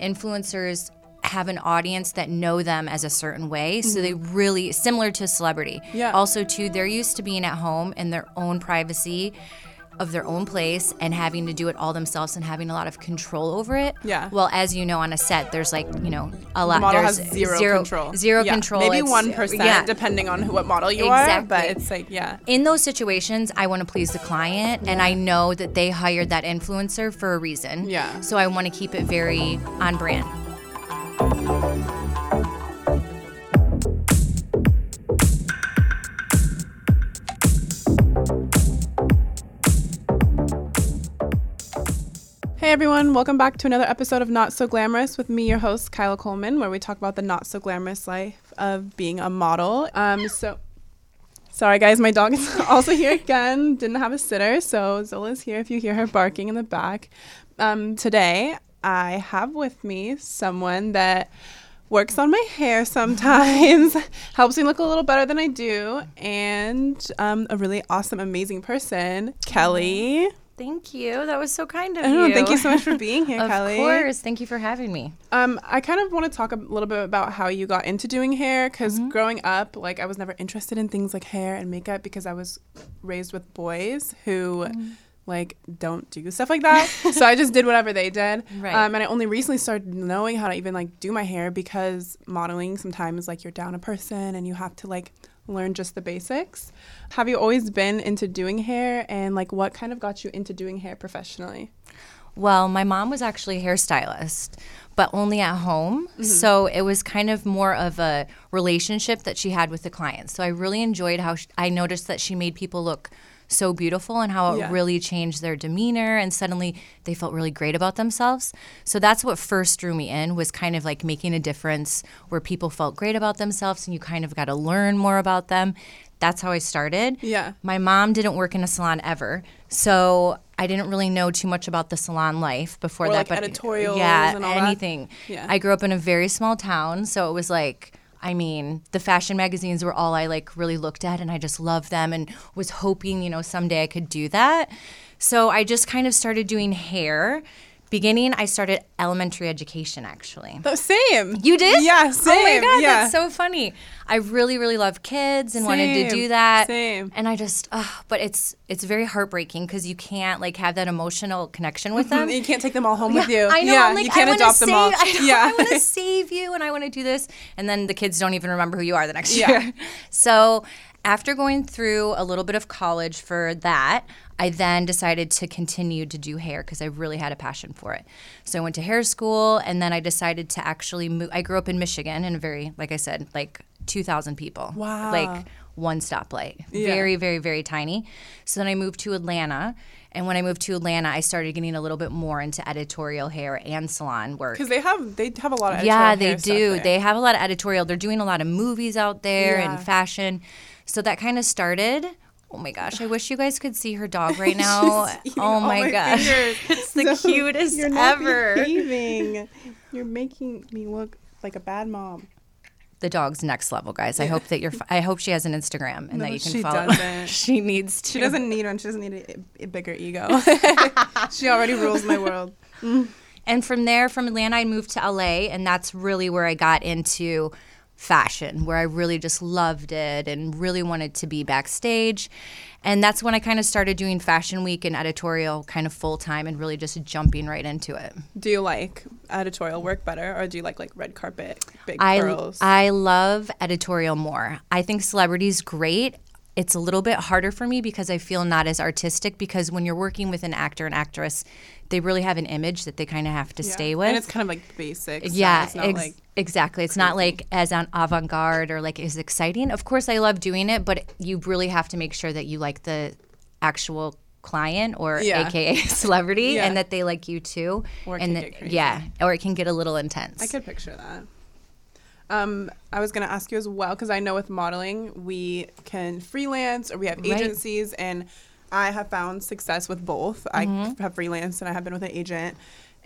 influencers have an audience that know them as a certain way so they mm-hmm. really similar to celebrity Yeah. also too they're used to being at home in their own privacy of their own place and having to do it all themselves and having a lot of control over it Yeah. well as you know on a set there's like you know a lot The model there's has zero, control. zero Yeah, control Maybe one percent, yeah depending on who, what model you are. Exactly. But it's like, yeah, in those situations, I want to please the client, and I know that they hired that influencer for a reason. Yeah. So I want to keep it very on brand. Everyone, welcome back to another episode of Not So Glamorous with me, your host, Kyla Coleman, where we talk about the not so glamorous life of being a model. Um, so sorry guys, my dog is also here again. Didn't have a sitter, so Zola's here if you hear her barking in the back. Um, today I have with me someone that works on my hair sometimes, helps me look a little better than I do, and um, a really awesome, amazing person, Kelly. Thank you. That was so kind of Oh, you. thank you so much for being here, of Kelly. Of course. Thank you for having me. Um, I kind of want to talk a little bit about how you got into doing hair because Mm-hmm. growing up, like I was never interested in things like hair and makeup because I was raised with boys who Mm-hmm. like don't do stuff like that. so I just did whatever they did. Right. Um, and I only recently started knowing how to even like do my hair because modeling sometimes like you're down a person and you have to like learn just the basics. Have you always been into doing hair and like what kind of got you into doing hair professionally? Well, my mom was actually a hairstylist, but only at home. Mm-hmm. So it was kind of more of a relationship that she had with the clients. So I really enjoyed how sh I noticed that she made people look so beautiful and how it Yeah. really changed their demeanor and suddenly they felt really great about themselves. So that's what first drew me in was kind of like making a difference where people felt great about themselves and you kind of got to learn more about them. That's how I started. Yeah. My mom didn't work in a salon ever, so I didn't really know too much about the salon life before Or, that. like, but editorials yeah, and all that? anything. Yeah. I grew up in a very small town, so it was like. I mean, the fashion magazines were all I like really looked at, and I just loved them and was hoping, you know, someday I could do that. So I just kind of started doing hair. Beginning, I started elementary education actually. Oh, same. You did? Yeah, same. Oh my god, yeah. that's so funny. I really, really love kids and wanted to do that. same. And I just, ugh, but it's it's very heartbreaking because you can't like have that emotional connection with mm-hmm. them. You can't take them all home with you. I know. Yeah, I'm like, you can't I adopt save, them all. I, know, yeah. I want to save you, and I want to do this, and then the kids don't even remember who you are the next Yeah. year. So after going through a little bit of college for that, I then decided to continue to do hair because I really had a passion for it. So I went to hair school, and then I decided to actually move. I grew up in Michigan in a very, like I said, like 2,000 people. Wow. Like one stoplight. Yeah. Very, very, very tiny. So then I moved to Atlanta. And when I moved to Atlanta, I started getting a little bit more into editorial hair and salon work. Because they have they have a lot of Yeah, they do. They have a lot of editorial. They're doing a lot of movies out there Yeah. and fashion. So that kind of started. Oh my gosh, I wish you guys could see her dog right now. Oh my, my gosh. It's the So, cutest You're not ever. behaving. You're making me look like a bad mom. The dog's next level, guys. I hope that you're f- I hope she has an Instagram and No, that you can follow. she follow. doesn't. she needs to. She doesn't need one. She doesn't need a, a bigger ego. she already rules my world. And from there, from Atlanta, I moved to LA, and that's really where I got into fashion, where I really just loved it and really wanted to be backstage. And that's when I kind of started doing Fashion Week and editorial kind of full time and really just jumping right into it. Do you like editorial work better, or do you like like red carpet, big I, girls? I love editorial more. I think celebrity's great. It's a little bit harder for me because I feel not as artistic because when you're working with an actor and actress, they really have an image that they kind of have to Yeah. stay with. and it's kind of like basic. so yeah, it's not ex- like exactly. It's not like as an avant-garde or like as exciting. Of course, I love doing it, but you really have to make sure that you like the actual client or Yeah. AKA celebrity, Yeah. and that they like you too. Or and can that- crazy. yeah, or it can get a little intense. I could picture that. Um, I was gonna ask you as well because I know with modeling we can freelance or we have Right. agencies, and I have found success with both. Mm-hmm. I have freelanced and I have been with an agent.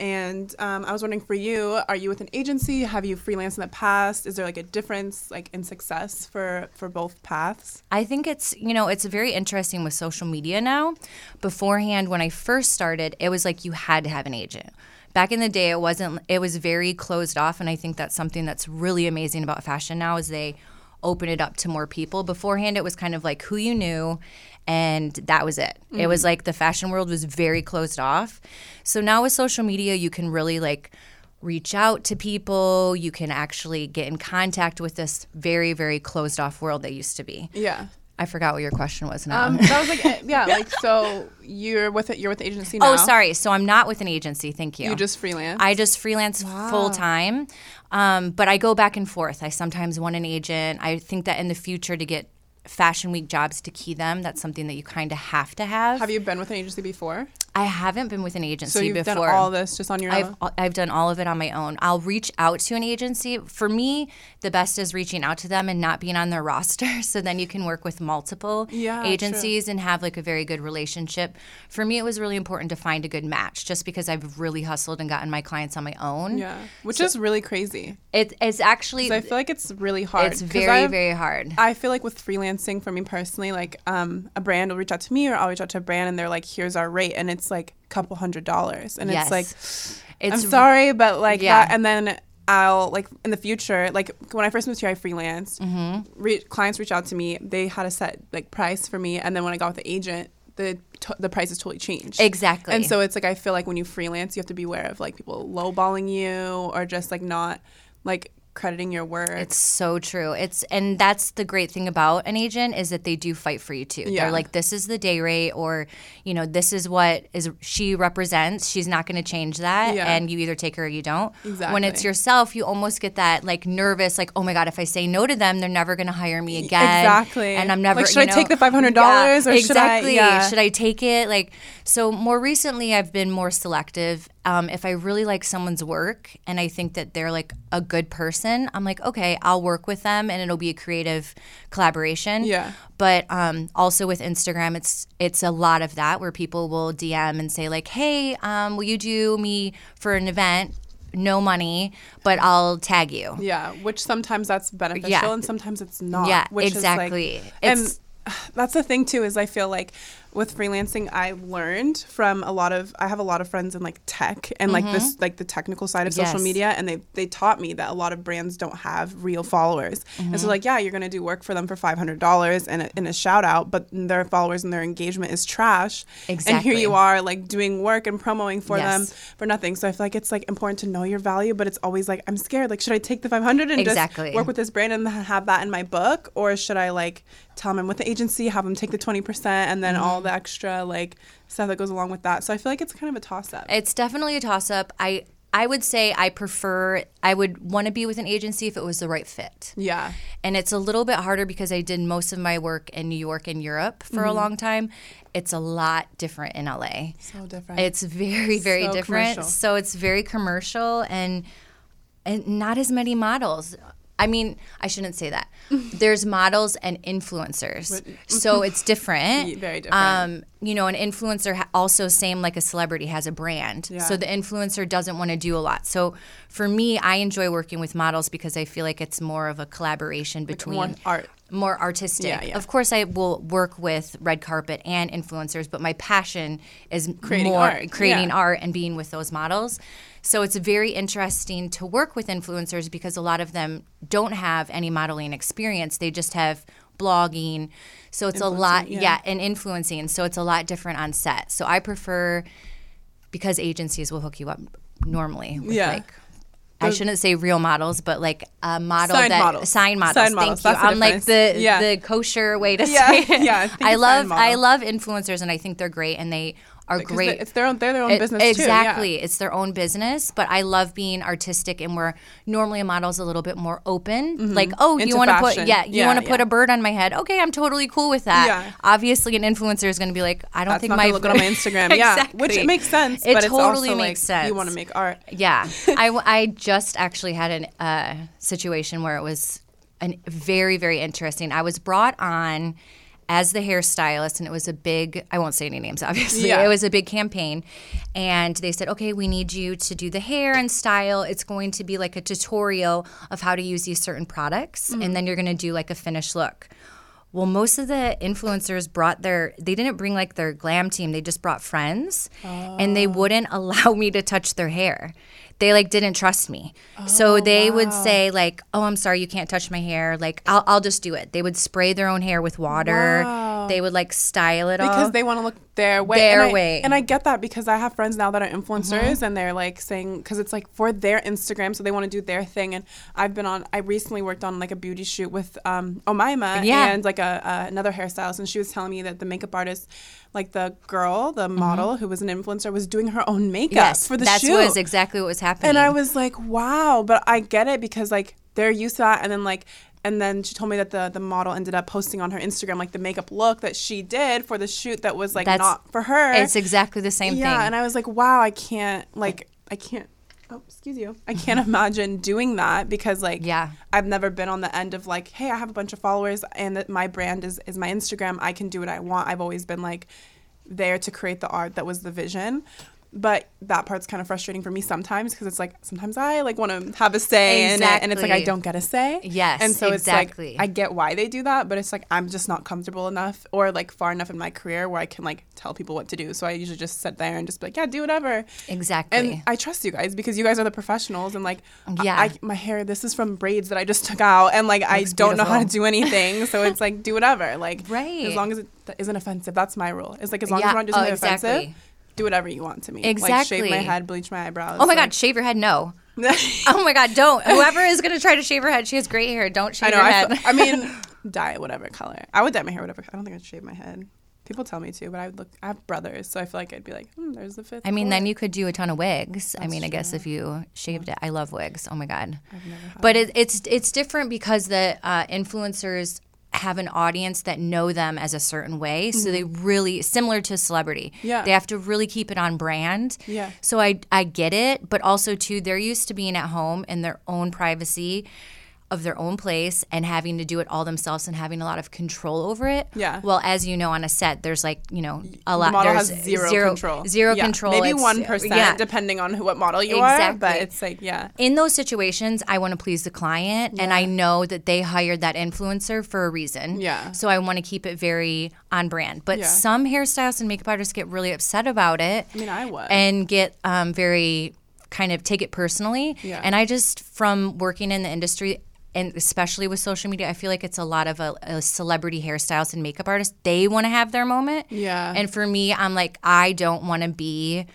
And um, I was wondering for you, are you with an agency? Have you freelanced in the past? Is there like a difference like in success for for both paths? I think it's, you know, it's very interesting with social media now. Beforehand, when I first started, it was like you had to have an agent. Back in the day it wasn't it was very closed off and I think that's something that's really amazing about fashion now is they open it up to more people. Beforehand it was kind of like who you knew and that was it. It was mm-hmm. like the fashion world was very closed off. So now with social media you can really like reach out to people, you can actually get in contact with this very very closed off world that used to be. Yeah. I forgot what your question was now. Um, that was like eh, yeah, like so you're with it. You're with the agency now. oh, sorry. So I'm not with an agency. Thank you. You just freelance. I just freelance full time, um, but I go back and forth. I sometimes want an agent. I think that in the future to get fashion week jobs to key them, that's something that you kind of have to have. Have you been with an agency before? I haven't been with an agency So you've before. done all this just on your I've own. I've done all of it on my own. I'll reach out to an agency. For me, the best is reaching out to them and not being on their roster. So then you can work with multiple Yeah, true. agencies and have like a very good relationship. For me, it was really important to find a good match, just because I've really hustled and gotten my clients on my own. Yeah, which is really crazy. It, it's actually. I feel like it's really hard. It's very very hard. I feel like with freelancing for me personally, like um, a brand will reach out to me or I'll reach out to a brand and they're like, here's our rate. And it's like a couple hundred dollars. And yes, it's like, it's I'm sorry, but like Yeah. that. And then I'll like in the future, like when I first moved here, I freelanced. Mm-hmm. Re- clients reach out to me. They had a set like price for me. And then when I got with the agent, the, to- the price is totally changed. Exactly. And so it's like, I feel like when you freelance, you have to be aware of like people lowballing you or just like not like crediting your work. It's so true. It's and that's the great thing about an agent is that they do fight for you too. Yeah. They're like, this is the day rate, or you know, this is what is she represents. She's not going to change that, Yeah. and you either take her or you don't. When it's yourself, you almost get that like nervous, like, oh my god, if I say no to them, they're never going to hire me again. Exactly. And I'm never. Like, should you I know- take the $500 Yeah, or should I- yeah. Should I take it? Like, so more recently, I've been more selective. Um, if I really like someone's work and I think that they're like a good person, I'm like, okay, I'll work with them and it'll be a creative collaboration. Yeah. But um, also with Instagram, it's it's a lot of that where people will DM and say like, hey, um, will you do me for an event? No money, but I'll tag you. Yeah, which sometimes that's beneficial Yeah. and sometimes it's not. Yeah, which exactly. Is like, It's- and that's the thing too is I feel like with freelancing I learned from a lot of I have a lot of friends in like tech and like this like the technical side of social Mm-hmm. Media and they they taught me that a lot of brands don't have real followers. And Mm-hmm. so like yeah, you're going to do work for them for $500 and a, and a shout out, but their followers and their engagement is trash. And here you are like doing work and promoting for them for nothing. So I feel like it's like important to know your value, but it's always like I'm scared. Like, should I take the 500 and Exactly. just work with this brand and have that in my book, or should I like tell them I'm with the agency, have them take the 20 percent, and then Mm-hmm. all the extra like stuff that goes along with that? So I feel like it's kind of a toss up. It's definitely a toss up. I I would say I prefer I would want to be with an agency if it was the right fit. Yeah, And it's a little bit harder because I did most of my work in New York and Europe for Mm-hmm. a long time. It's a lot different in LA. so different. It's very very So different. commercial. So it's very commercial and and not as many models. I mean, I shouldn't say that. There's models and influencers. So it's different. Very different. Um, you know, an influencer ha- also same like a celebrity has a brand. Yeah. So the influencer doesn't want to do a lot. So for me, I enjoy working with models because I feel like it's more of a collaboration between more art. more artistic. Yeah, yeah. Of course, I will work with red carpet and influencers, but my passion is Creating more art, creating art and being with those models. So it's very interesting to work with influencers because a lot of them don't have any modeling experience. They just have blogging. So it's a lot, yeah. yeah. and influencing. So it's a lot different on set. So I prefer because agencies will hook you up normally with Yeah. like I shouldn't say real models, but like a model Signed that models. sign models. Thank models, you. that's the I'm like the. Yeah. the kosher way to Yeah, say it. yeah, I I love I love influencers, and I think they're great, and they are 'Cause great. It's their own. They're their own It- business too. yeah. exactly. It's their own business, but I love being artistic and where normally a model's a little bit more open. Like, oh, you Mm-hmm. Want to put yeah, you Yeah, want to put a bird on my head. Okay, I'm totally cool with that. Yeah. Obviously, an influencer is going to be like, I don't That's think my look on my Instagram. Yeah, which Exactly. it makes sense. It totally makes like sense. You want to make art. Yeah, I, I just actually had a uh, situation where it was an very very interesting. I was brought on as the hairstylist, and it was a big. I won't say any names, obviously. Yeah. It was a big campaign, and they said, "Okay, we need you to do the hair and style. It's going to be like a tutorial of how to use these certain products, and mm-hmm. then you're going to do like a finished look." Well, most of the influencers brought their, they didn't bring like their glam team, they just brought friends and they oh. wouldn't allow me to touch their hair. They like didn't trust me. so oh, they would say like, "Oh, I'm sorry, you can't touch my hair." Like, "I'll I'll just do it." They would spray their own hair with water. They would like style it all. because all. they want to look their way. Their and I, way. Mm-hmm. And I get that because I have friends now that are influencers and they're like saying, because it's like for their Instagram, so they want to do their thing. And I've been on, I recently worked on like a beauty shoot with um, Omaima Yeah. and like a, another hairstylist. And she was telling me that the makeup artist, like the girl, the model who was an influencer, was doing her own makeup Mm-hmm. yes, for the that's shoot. was exactly what was happening. And I was like, wow, but I get it because like they're used to that. And then like, and then she told me that the the model ended up posting on her Instagram like the makeup look that she did for the shoot that was like That's- not for her. it's exactly the same yeah, thing. Yeah, and I was like, wow, I can't like I can't. Oh, excuse you. I can't imagine doing that because like Yeah. I've never been on the end of like, hey, I have a bunch of followers and that my brand is is my Instagram. I can do what I want. I've always been like there to create the art that was the vision. But that part's kind of frustrating for me sometimes because it's like sometimes I like want to have a say in it, and it's like I don't get a say. Yes, and so exactly. it's like I get why they do that, but it's like I'm just not comfortable enough or like far enough in my career where I can like tell people what to do. So I usually just sit there and just be like, yeah, do whatever. exactly. And I trust you guys because you guys are the professionals and like Yeah. I, my hair this is from braids that I just took out and like I don't know how to do anything so it's like do whatever like Right. as long as it isn't offensive that's my rule it's like as long Yeah. as you're not doing Oh, something exactly. offensive do whatever you want to me like shave my head bleach my eyebrows oh my like- God, shave your head. No. Oh my God, don't. Whoever is going to try to shave her head, she has great hair. Don't shave I know your I, head. I mean dye it whatever color I would dye my hair whatever I don't think I'd shave my head people tell me to but I would look I have brothers so I feel like I'd be like hmm, there's the fifth I mean, floor. then you could do a ton of wigs. I mean, I guess if you shaved it, I love wigs. Oh my god! But it, it's it's different because the uh, influencers have an audience that know them as a certain way, so they really similar to a celebrity. Mm-hmm. Yeah. they have to really keep it on brand. Yeah. So I I get it, but also too, they're used to being at home in their own privacy. Of their own place and having to do it all themselves and having a lot of control over it. Yeah. Well, as you know, on a set, there's like you know a lot. the model there's has zero, control. Zero Yeah, control. Maybe one percent, yeah. depending on who, what model you are. But Exactly. But it's like, yeah, in those situations, I want to please the client, and I know that they hired that influencer for a reason. Yeah. So I want to keep it very on brand. But Yeah. some hairstylists and makeup artists get really upset about it. I mean, I would. And get um, very kind of take it personally. Yeah. And I just, from working in the industry, and especially with social media, I feel like it's a lot of a, a celebrity hairstylists and makeup artists. They want to have their moment. Yeah. And for me, I'm like, I don't want to be,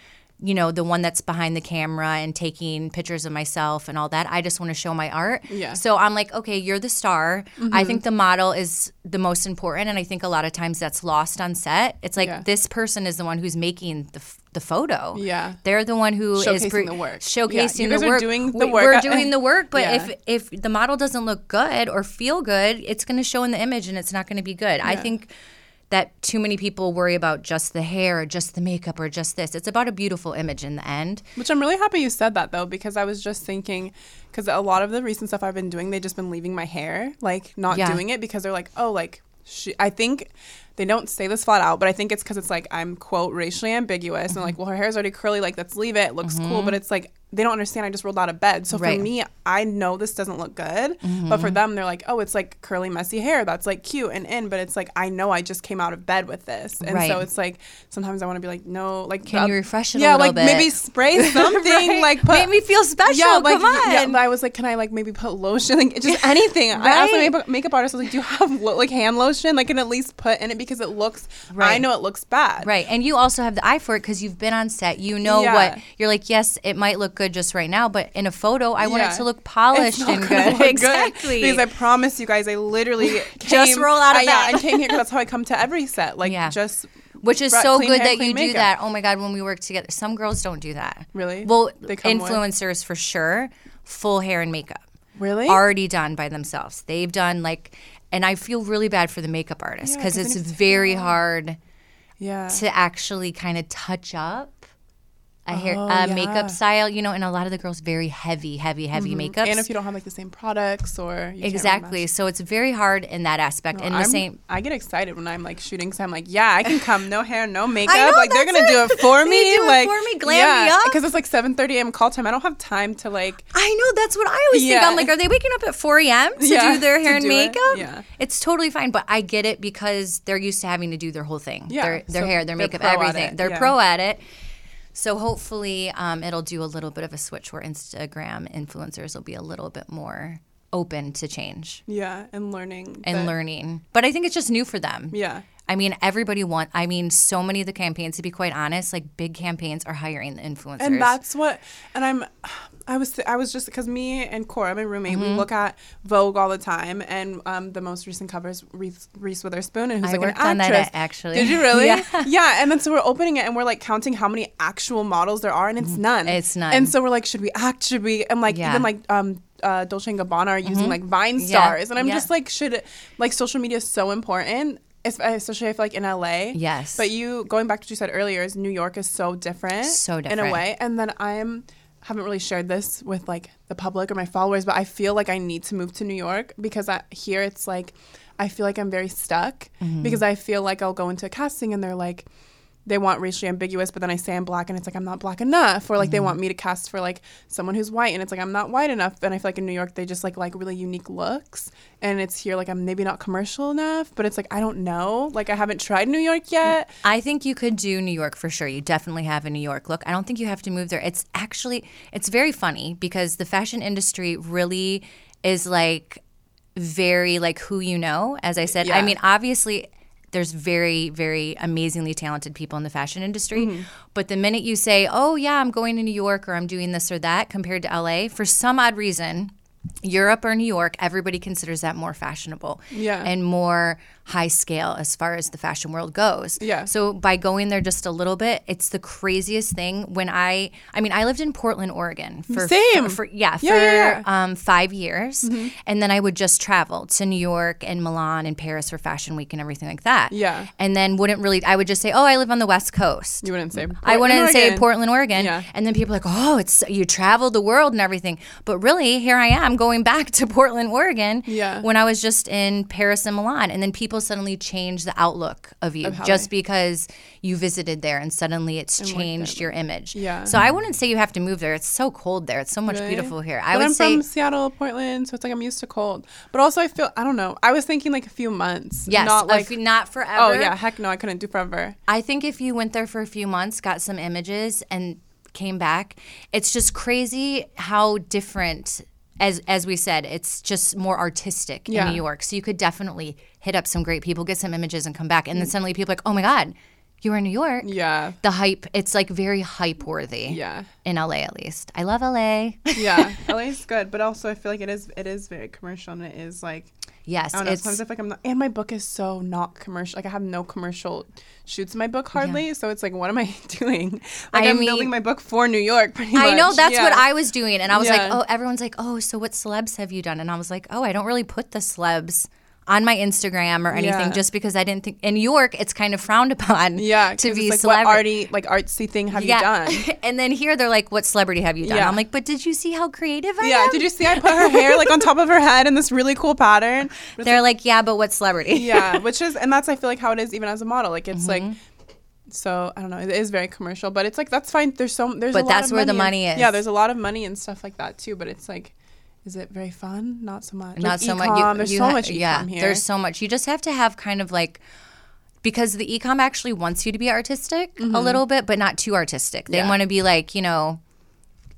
you know, the one that's behind the camera and taking pictures of myself and all that. I just want to show my art. Yeah. Mm-hmm. So I'm like, okay, you're the star. I think the model is the most important. And I think a lot of times that's lost on set. It's like Yeah. this person is the one who's making the, f- the photo. Yeah. They're the one who is Showcasing the work. Yeah, Showcasing guys the work. doing the We- work. We're doing the work. But Yeah. if if the model doesn't look good or feel good, it's going to show in the image and it's not going to be good. I think that too many people worry about just the hair or just the makeup or just this. It's about a beautiful image in the end. Which I'm really happy you said that though, because I was just thinking, because a lot of the recent stuff I've been doing, they've just been leaving my hair, like not Yeah. doing it because they're like, oh, like, she, I think they don't say this flat out, but I think it's because it's like I'm quote racially ambiguous and like, mm-hmm. well, her hair's already curly, like let's leave it, it looks cool, mm-hmm. but it's like they don't understand. I just rolled out of bed, so Right. for me, I know this doesn't look good, but for mm-hmm. them, they're like, oh, it's like curly, messy hair, that's like cute and in, but it's like I know I just came out of bed with this, and Right. so it's like sometimes I want to be like, no, like Can uh, you refresh it yeah, like bit? maybe spray something, Right. like put, Make me feel special. yeah, like Come on. yeah, I was like, can I like maybe put lotion, like just anything. I asked my makeup, makeup artist, I was like, do you have lo- like hand lotion? Like, can at least put in it because it looks. right. I know it looks bad. Right. And you also have the eye for it because you've been on set. You know Yeah. what you're like, yes, it might look good just right now, but in a photo, I want Yeah. it to look polished and good. exactly. Because I promise you guys, I literally Just came- roll out of I- Yeah. I came here because that's how I come to every set. Like, Yeah. just Which is so good hair, that you do that. Oh my God, when we work together, some girls don't do that. Really? Well, come with- influencers for sure, full hair and makeup. Really? Already done by themselves. They've done like, and I feel really bad for the makeup artists Yeah, because 'cause they it's take very hard yeah. to actually kind of touch up a hair Oh, a yeah. Mm-hmm. makeup style, you know, and a lot of the girls very heavy, heavy, heavy makeup. And if you don't have like the same products or you can't really exactly. So it's very hard in that aspect. and the I'm- same I get excited when I'm like shooting, so I'm like, yeah, I can come, no hair, no makeup. know, like they're gonna do it. it for me. do it like for me, glam me up. because it's like 7:30 a.m. call time. I don't have time to like. I know that's what I always think. I'm like, are they waking up at 4 a.m. to Yeah, do their hair and do it. makeup? Yeah. It's totally fine, but I get it because they're used to having to do their whole thing. Yeah, Their, their so hair, their they're makeup, everything. it, They're pro at it. So hopefully um, it'll do a little bit of a switch where Instagram influencers will be a little bit more open to change Yeah, and learning and that- learning. But I think it's just new for them. Yeah, I mean, everybody want. I mean, so many of the campaigns, to be quite honest, like big campaigns are hiring the influencers. and that's what. And I'm, I was I was just because me and Cora, my roommate, Mm-hmm. we look at Vogue all the time, and um, the most recent cover is Reese, Reese Witherspoon, and who's I like worked an on that, actress. actually. Did you really? Yeah. yeah. And then so we're opening it, and we're like counting how many actual models there are, and it's none. Mm-hmm. It's none. And so we're like, should we act? Should we? And like Yeah. even like um. Uh, Dolce and Gabbana are using like Vine Yeah. stars, and I'm Yeah. just like, should like social media is so important, especially I feel like in LA. Yes. But you going back to what you said earlier is New York is so different, So different in a way. And then I'm haven't really shared this with like the public or my followers, but I feel like I need to move to New York because I, here it's like I feel like I'm very stuck Mm-hmm. because I feel like I'll go into a casting and they're like they want racially ambiguous, but then I say I'm black and it's like I'm not black enough, or like they Mm-hmm. want me to cast for like someone who's white and it's like I'm not white enough. And I feel like in New York they just like like really unique looks, and it's here like I'm maybe not commercial enough, but it's like I don't know, like I haven't tried New York yet. I think you could do New York for sure. You definitely have a New York look. I don't think you have to move there. It's actually it's very funny because the fashion industry really is like very like who you know. As I said, I mean obviously there's very very amazingly talented people in the fashion industry, Mm-hmm. but the minute you say, "Oh yeah, I'm going to New York or I'm doing this or that," compared to LA, for some odd reason, Europe or New York, everybody considers that more fashionable Yeah. and more high scale as far as the fashion world goes. Yeah. So by going there just a little bit, it's the craziest thing. When I, I mean, I lived in Portland, Oregon for Same. for, for- yeah for Yeah, yeah, Mm-hmm. Um, five years, and then I would just travel to New York and Milan and Paris for Fashion Week and everything like that. Yeah. And then wouldn't really, I would just say, oh, I live on the West Coast. You wouldn't say. I wouldn't say Portland, Oregon. Yeah. And then people are like, oh, it's you traveled the world and everything. But really, here I am going back to Portland, Oregon. Yeah. When I was just in Paris and Milan, and then people suddenly change the outlook of you how just they- because you visited there, and suddenly it's changed your image. Yeah. So I wouldn't say you have to move there. It's so cold there. It's so much Really? beautiful here. I but would I'm say. from Seattle, Portland, so it's like I'm used to cold. But also, I feel I don't know. I was thinking like a few months. Yes, not like like. not forever. oh yeah, heck no, I couldn't do forever. I think if you went there for a few months, got some images, and came back, it's just crazy how different. As as we said, it's just more artistic Yeah. in New York. So you could definitely hit up some great people, get some images, and come back. And then suddenly people are like, oh my god, you were in New York. Yeah, The hype, it's like very hype worthy. yeah, In LA, at least. I love LA. yeah. LA is good, but also I feel like it is it is very commercial and it is like yes, I don't know. it's Sometimes I feel like I'm not, and my book is so not commercial. Like I have no commercial shoots in my book hardly. So it's like, what am I doing? Like I I'm mean- building my book for New York. Pretty I know much. that's what I was doing. And I was like, oh, everyone's like, oh, so what celebs have you done? And I was like, oh, I don't really put the celebs on my Instagram or anything Yeah. just because I didn't think in New York it's kind of frowned upon Yeah, to be like celebrity. what arty like artsy thing have you done? and then here they're like, what celebrity have you done? Yeah. I'm like, but did you see how creative I am? Yeah, am? did you see I put her hair like on top of her head in this really cool pattern? But They're like, yeah, but what celebrity? yeah, which is and that's I feel like how it is even as a model. Like it's Mm-hmm. like so I don't know. It is very commercial, but it's like that's fine. There's so there's But a lot that's of where the money money in- is. Yeah, there's a lot of money and stuff like that too. But it's like, is it very fun? Not so much. Not Like so much. e-com, there's so ha- much yeah, here. There's so much. You just have to have kind of like because the ecom actually wants you to be artistic a little bit, but not too artistic. They Mm-hmm. Yeah. want to be like you know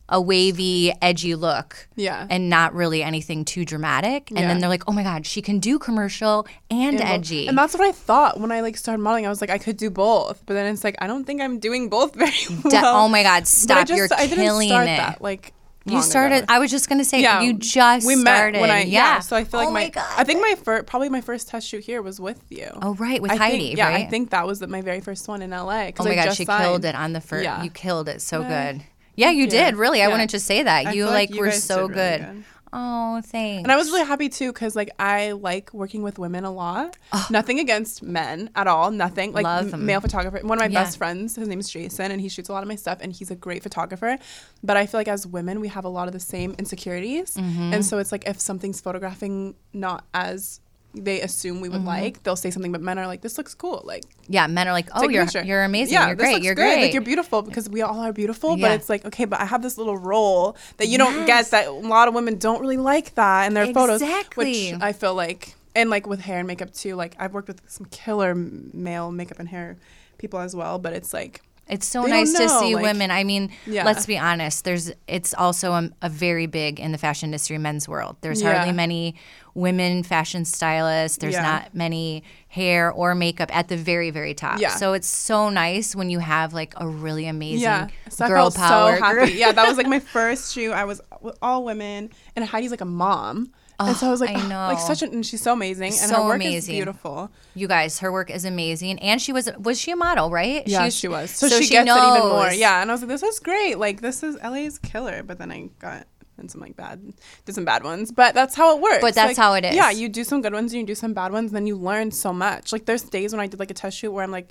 a wavy, edgy look. Yeah. And not really anything too dramatic. And Yeah. then they're like, oh my God, she can do commercial and, edgy. And that's what I thought when I like started modeling. I was like, I could do both, but then it's like I don't think I'm doing both very well. De- oh my God, stop. just You're I didn't killing start it. that like. You started, ago. I was just going to say, Yeah, you just we met started. when I yeah. So I feel like oh my, God. I think my first probably my first test shoot here was with you. Oh, right. With I Heidi, think, yeah, right? I think that was the, my very first one in LA. Oh my I god, just she signed. killed it on the first. Yeah. You killed it so Yeah. good. Yeah, you Yeah. did. Really, I Yeah. wouldn't just say that. You like, like you were so really good. good. Oh, thanks. And I was really happy too because like I like working with women a lot. Nothing against men at all. Nothing like Love m- male photographer. One of my Yeah. best friends, his name is Jason, and he shoots a lot of my stuff, and he's a great photographer. But I feel like as women, we have a lot of the same insecurities, Mm-hmm. and so it's like if something's photographing not as they assume we would Mm-hmm. like, they'll say something, but men are like, "This looks cool." Like, yeah, men are like, oh, you're you're amazing. Yeah, you're great. You're great. Like you're beautiful because we all are beautiful. Yeah. But it's like okay, but I have this little role that you don't Yes. get that a lot of women don't really like that in their photos. Exactly. Which I feel like, and like with hair and makeup too. Like I've worked with some killer male makeup and hair people as well. But it's like It's so They nice to see like- women. I mean, Yeah. let's be honest. There's it's also a, a very big in the fashion industry, men's world. There's Yeah. hardly many women fashion stylists. There's Yeah. not many hair or makeup at the very very top. Yeah. So it's so nice when you have like a really amazing yeah, so girl power. so happy. yeah, that was like my first shoot. I was with all women, and Heidi's like a mom. and so I was oh, like, I "Oh," know. like such a, and she's so amazing, and So her work amazing. is beautiful. You guys, her work is amazing, and she was was she a model, right? Yeah, She's- she was. So, she, gets it even more. Yeah, and I was like, this is great. Like this is LA's killer. But then I got in some like bad, did some bad ones. But that's how it works. But that's Like, how it is. Yeah, you do some good ones and you do some bad ones, and then you learn so much. Like there's days when I did like a test shoot where I'm like.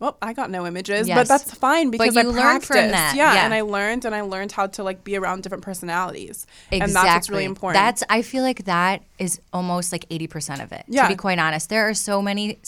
Well, I got no images, Yes. but that's fine because you I learned practiced. from that, Yeah, yeah. and I learned and I learned how to like be around different personalities, Exactly. and that's what's really important. That's I feel like that is almost like eighty percent of it. yeah. To be quite honest, there are so many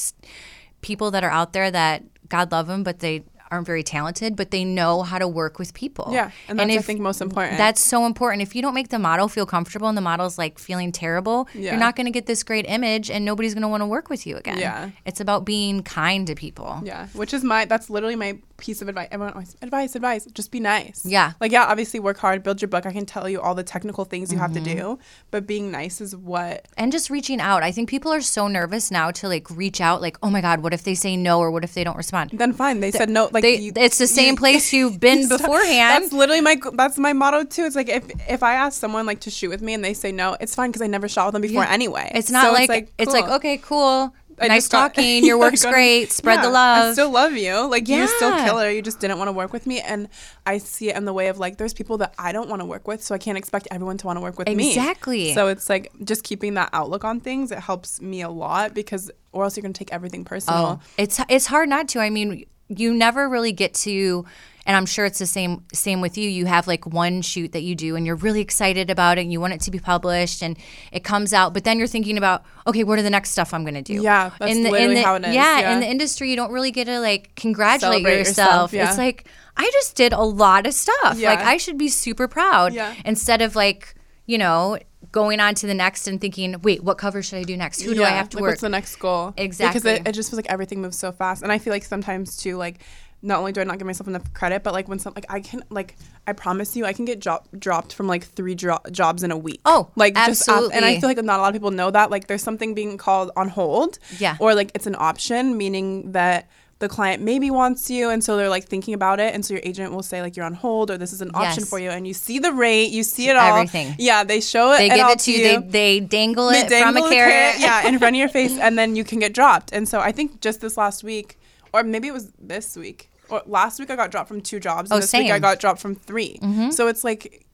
people that are out there that God love them, but they aren't very talented, but they know how to work with people. yeah, and that's I think most important. That's so important. If you don't make the model feel comfortable and the model's like feeling terrible, Yeah. you're not going to get this great image and nobody's going to want to work with you again. Yeah. It's about being kind to people. Yeah, which is my that's literally my piece of advice. Everyone always advice, advice. Just be nice. Yeah. Like yeah, obviously work hard, build your book. I can tell you all the technical things you have to Mm-hmm. do, but being nice is what. and just reaching out. I think people are so nervous now to like reach out like, "Oh my god, what if they say no or what if they don't respond?" Then fine, they said no. Like They, you- it's the same you- place you've been Stop. beforehand. That's literally my that's my motto too. It's like if if I ask someone like to shoot with me and they say no, it's fine because I never shot with them before Yeah. anyway. It's not So like, it's like cool. okay, cool, I nice just got- talking. Your Yeah, work's great. Spread the love. I still love you. Like you're still killer. You just didn't want to work with me, and I see it in the way of like there's people that I don't want to work with, so I can't expect everyone to want to work with me. Exactly. So it's like just keeping that outlook on things. It helps me a lot because, or else you're gonna take everything personal. Oh, it's it's hard not to. I mean, you never really get to and I'm sure it's the same same with you. You have like one shoot that you do and you're really excited about it and you want it to be published and it comes out, but then you're thinking about, okay, what are the next stuff I'm going to do? Yeah, that's in the, in literally the, how it is, Yeah, yeah. in the industry you don't really get to like congratulate Celebrate yourself. yourself, yeah. It's like I just did a lot of stuff. Yeah. Like I should be super proud Yeah. instead of like, you know, going on to the next and thinking, wait, what cover should I do next? Who do I have to like, work? What's the next goal? Because Exactly. it, it just feels like everything moves so fast, and I feel like sometimes too, like not only do I not give myself enough credit, but like when some like I can like I promise you I can get jo- dropped from like three dro- jobs in a week. Oh, like just af- and I feel like not a lot of people know that like there's something being called on hold. Yeah. or like it's an option, meaning that. The client maybe wants you, and so they're like thinking about it, and so your agent will say like you're on hold, or this is an option Yes. for you, and you see the rate, you see it all, Everything. Yeah, they show it. they give it to you, They, they dangle they it from dangle a the carrot. yeah, in front of your face, and then you can get dropped. And so I think just this last week, or maybe it was this week, or last week I got dropped from two jobs, and Oh, this week I got dropped from 3 mm-hmm. So it's like.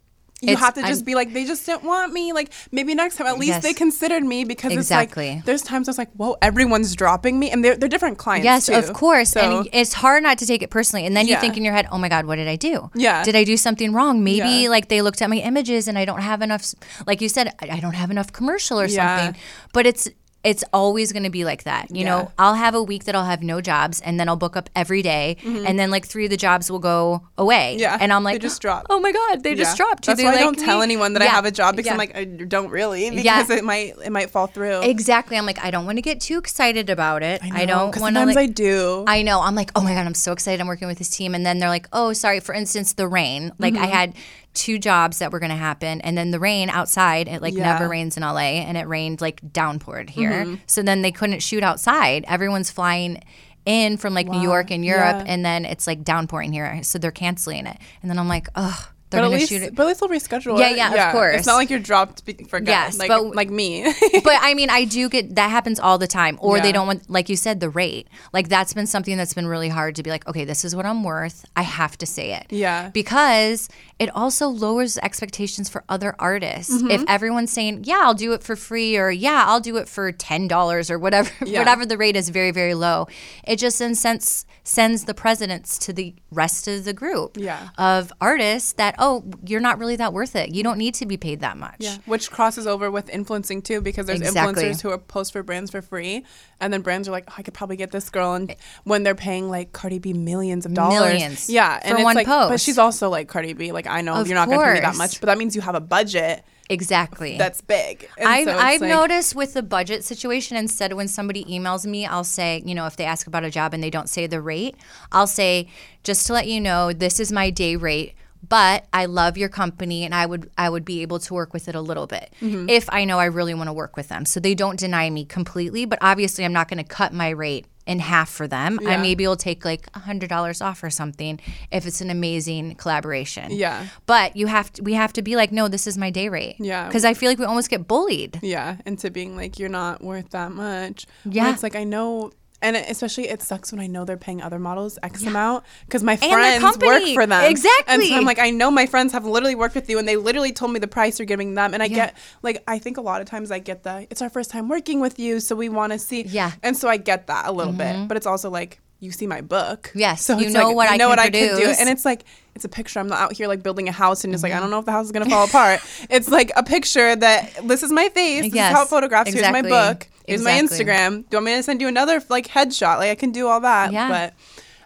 You have to just I'm- be like, they just didn't want me. Like, maybe next time, at least Yes. they considered me because Exactly. it's like, there's times I was like, whoa, everyone's dropping me. And they're, they're different clients. Yes, too. of course. So, and it's hard not to take it personally. And then you Yeah. think in your head, oh my God, what did I do? Yeah. Did I do something wrong? Maybe Yeah. like they looked at my images and I don't have enough, like you said, I I don't have enough commercial or Yeah. something. But it's, it's always going to be like that. You Yeah. know, I'll have a week that I'll have no jobs and then I'll book up every day, and then like three of the jobs will go away. Mm-hmm. Yeah, And I'm they like, just drop. Oh my God, they yeah. just dropped. That's they why I don't tell anyone that I have a job because Yeah. I'm like, I don't really because Yeah. it might it might fall through. Exactly. I'm like, I don't want to get too excited about it. I, don't 'cause want to. Sometimes Like, I do. I know. I'm like, oh my god, I'm so excited. I'm working with this team, and then they're like, oh, sorry. For instance, the rain. Like Mm-hmm. I had two jobs that were going to happen, and then the rain outside. It like Yeah. Mm-hmm. never rains in LA, and it rained like downpoured here. So then they couldn't shoot outside. Everyone's flying in from like New York and Europe, Yeah. and then it's like downpouring here, so they're canceling it. And then I'm like, oh. They're but at least, shoot it. but at least they'll reschedule Yeah, it. yeah, of course. It's not like you're dropped for good, Yes, like but- like me. but I mean, I do get that happens all the time, or Yeah. they don't want, like you said, the rate. Like that's been something that's been really hard to be like, okay, this is what I'm worth. I have to say it. Yeah. Because it also lowers expectations for other artists. Mm-hmm. If everyone's saying, yeah, I'll do it for free, or yeah, I'll do it for ten dollars, or whatever, Yeah. whatever the rate is, very very low. It just in sense sends the presidents to the rest of the group Yeah. of artists that oh, you're not really that worth it. You don't need to be paid that much. Yeah, which crosses over with influencing too, because there's Exactly. influencers who are post for brands for free, and then brands are like, oh, I could probably get this girl, and when they're paying like Cardi B millions of dollars, Millions yeah, and for it's one like, but she's also like Cardi B. Like I know Of you're not going to pay me that much, but that means you have a budget Exactly. that's big. And I've, so I've like- noticed with the budget situation, instead when somebody emails me, I'll say, you know, if they ask about a job and they don't say the rate, I'll say, just to let you know, this is my day rate. But I love your company, and I would I would be able to work with it a little bit Mm-hmm. if I know I really want to work with them. So they don't deny me completely, but obviously I'm not going to cut my rate in half for them. I maybe will take like a hundred dollars off or something if it's an amazing collaboration. Yeah. But you have to we have to be like, no, this is my day rate. Yeah. Because I feel like we almost get bullied. Yeah, into being like you're not worth that much. When Yeah. it's like I know, and it, especially it sucks when I know they're paying other models X amount because my friends work for them. Exactly. And so I'm like, I know my friends have literally worked with you, and they literally told me the price you're giving them, and I Yeah. get like I think a lot of times I get the it's our first time working with you, so we want to see. Yeah. Mm-hmm. and so I get that a little bit, but it's also like. You see my book, Yes, So you know like, what I know can what I can do, and it's like it's a picture. I'm not out here like building a house and just Mm-hmm. like I don't know if the house is gonna fall apart. It's like a picture that this is my face. This Yes, is how it photographs. Exactly. Here's my book. Here's my Instagram. Do you want me to send you another like headshot? Like I can do all that. Yeah. But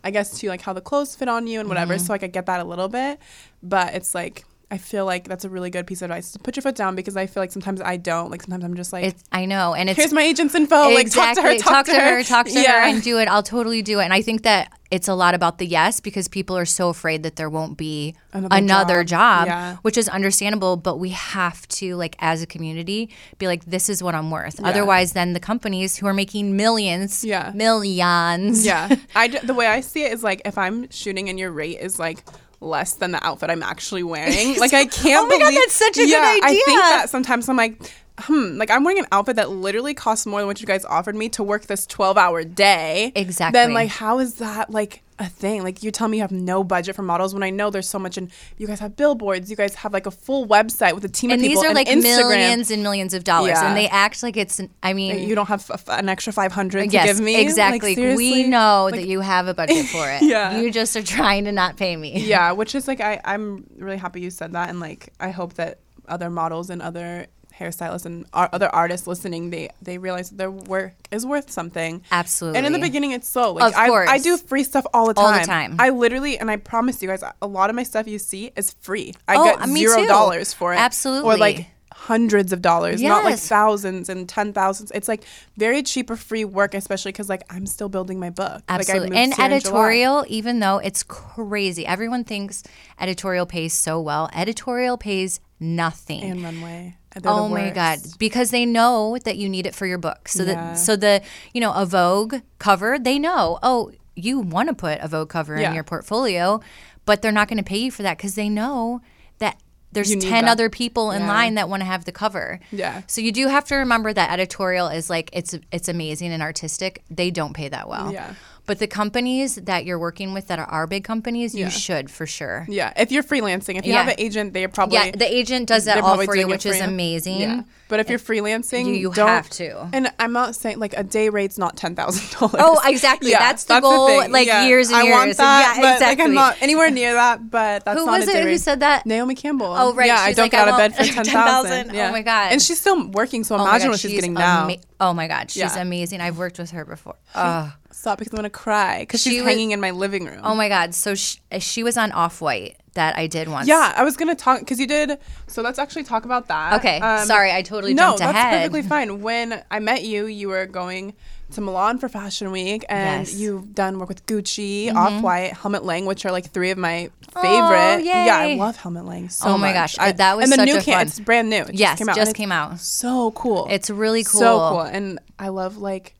I guess too like how the clothes fit on you and whatever. Mm-hmm. So like I get that a little bit. But it's like I feel like that's a really good piece of advice to put your foot down because I feel like sometimes I don't. Like sometimes I'm just like It's I know, and it's here's my agent's info. Like talk to her. Talk, to her, talk to her, Yeah. and do it. I'll totally do it. And I think that it's a lot about the yes because people are so afraid that there won't be Another another, job. job, Yeah. which is understandable. But we have to, like, as a community, be like, this is what I'm worth. Otherwise, then the companies who are making millions, Yeah. millions, Yeah. I d- the way I see it is like if I'm shooting and your rate is like less than the outfit I'm actually wearing. Like I can't Oh my God, that's such a good yeah, I think that sometimes I'm like Hmm, like I'm wearing an outfit that literally costs more than what you guys offered me to work this 12 hour day. Exactly. Then like how is that like a thing? Like you tell me you have no budget for models when I know there's so much and you guys have billboards, you guys have like a full website with a team And of people these are like Instagram. millions and millions of dollars, Yeah. and they act like it's. I mean, You don't have f- an extra 500 to give me? Exactly. seriously? we know Like, that you have a budget for it. Yeah. You just are trying to not pay me. yeah which is like I, i'm really happy you said that and like i hope that other models and other hairstylists and ar- other artists listening they they realize that their work is worth something Absolutely. and in the beginning it's slow like Of I, I do free stuff all the time. All the time. i literally and i promise you guys a lot of my stuff you see is free i Oh, get uh, zero dollars for it Absolutely. or like hundreds of dollars not like thousands and ten thousands it's like very cheap or free work especially because like i'm still building my book Absolutely. like, and editorial, even though it's crazy, everyone thinks editorial pays so well. Editorial pays nothing. and runway They're oh my god because they know that you need it for your book so Yeah. that so the you know a vogue cover they know oh you want to put a vogue cover Yeah. in your portfolio but they're not going to pay you for that because they know that there's 10 that. other people in Yeah. line that want to have the cover Yeah. so you do have to remember that editorial is like it's it's amazing and artistic they don't pay that well Yeah. But the companies that you're working with that are our big companies Yeah. you should for sure Yeah, if you're freelancing, if you Yeah. have an agent, they probably yeah the agent does that all for you which for is you. amazing Yeah, but if you're freelancing, You- you don't- have to. And I'm not saying like a day rate's not ten thousand dollars. Oh, exactly. That's the goal, like, years and I want years. that, Yeah, but like exactly. I'm not anywhere near that. But that's Who not was it who said that? Naomi Campbell. Oh, right. Yeah, I don't like, get out of bed for 10,000. thousand. Oh my God. And she's still working, so Oh imagine God, what she's, getting now. Oh my God, she's Yeah. amazing. I've worked with her before. Ugh. Stop because I'm gonna cry because She she's was- hanging in my living room. Oh my God. So she, she was on Off White that I did once. Yeah, I was gonna talk because you did. So let's actually talk about that. Um, Okay, sorry, I totally no, jumped ahead. No, that's perfectly fine. When I met you, you were going to Milan for Fashion Week, and Yes. Mm-hmm. you've done work with Gucci, Off White, Helmut Lang, which are like three of my favorite. Oh, Yeah, I love Helmut Lang so Oh my much. gosh, I- that was and the new can- It's brand new. It Yes, came out, just came out. So cool. It's really cool. So cool. and I love like.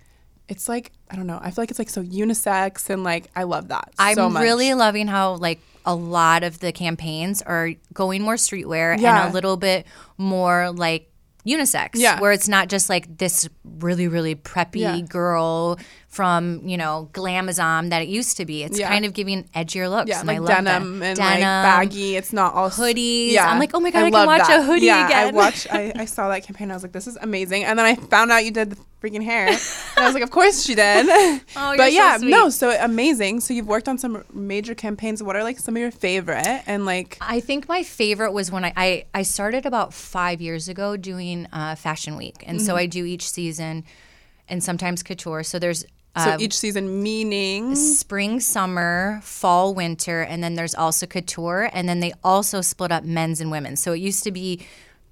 It's like I don't know. I feel like it's like so unisex and like I love that I'm so much. really loving how like a lot of the campaigns are going more streetwear Yeah. and a little bit more like unisex. Yeah. Where it's not just like this really, really preppy Yeah. girl from, you know, glamazon that it used to be. It's Yeah. kind of giving edgier looks. Yeah, and like I love denim that. and denim, like baggy. It's not all s- Yeah, I'm like, oh my God, I can love watch a hoodie yeah, I again. watched. I, I saw that campaign. I was like, this is amazing. And then I found out you did the freaking hair. and I was like, of course she did. Oh, you're but so yeah, sweet. no, so amazing. So you've worked on some major campaigns. What are like some of your favorite? And like, I think my favorite was when I, I, I started about five years ago doing uh, Fashion Week. And Mm-hmm. so I do each season and sometimes couture. So there's so uh, each season meaning. spring, summer, fall, winter, and then there's also couture. And then they also split up men's and women's. So it used to be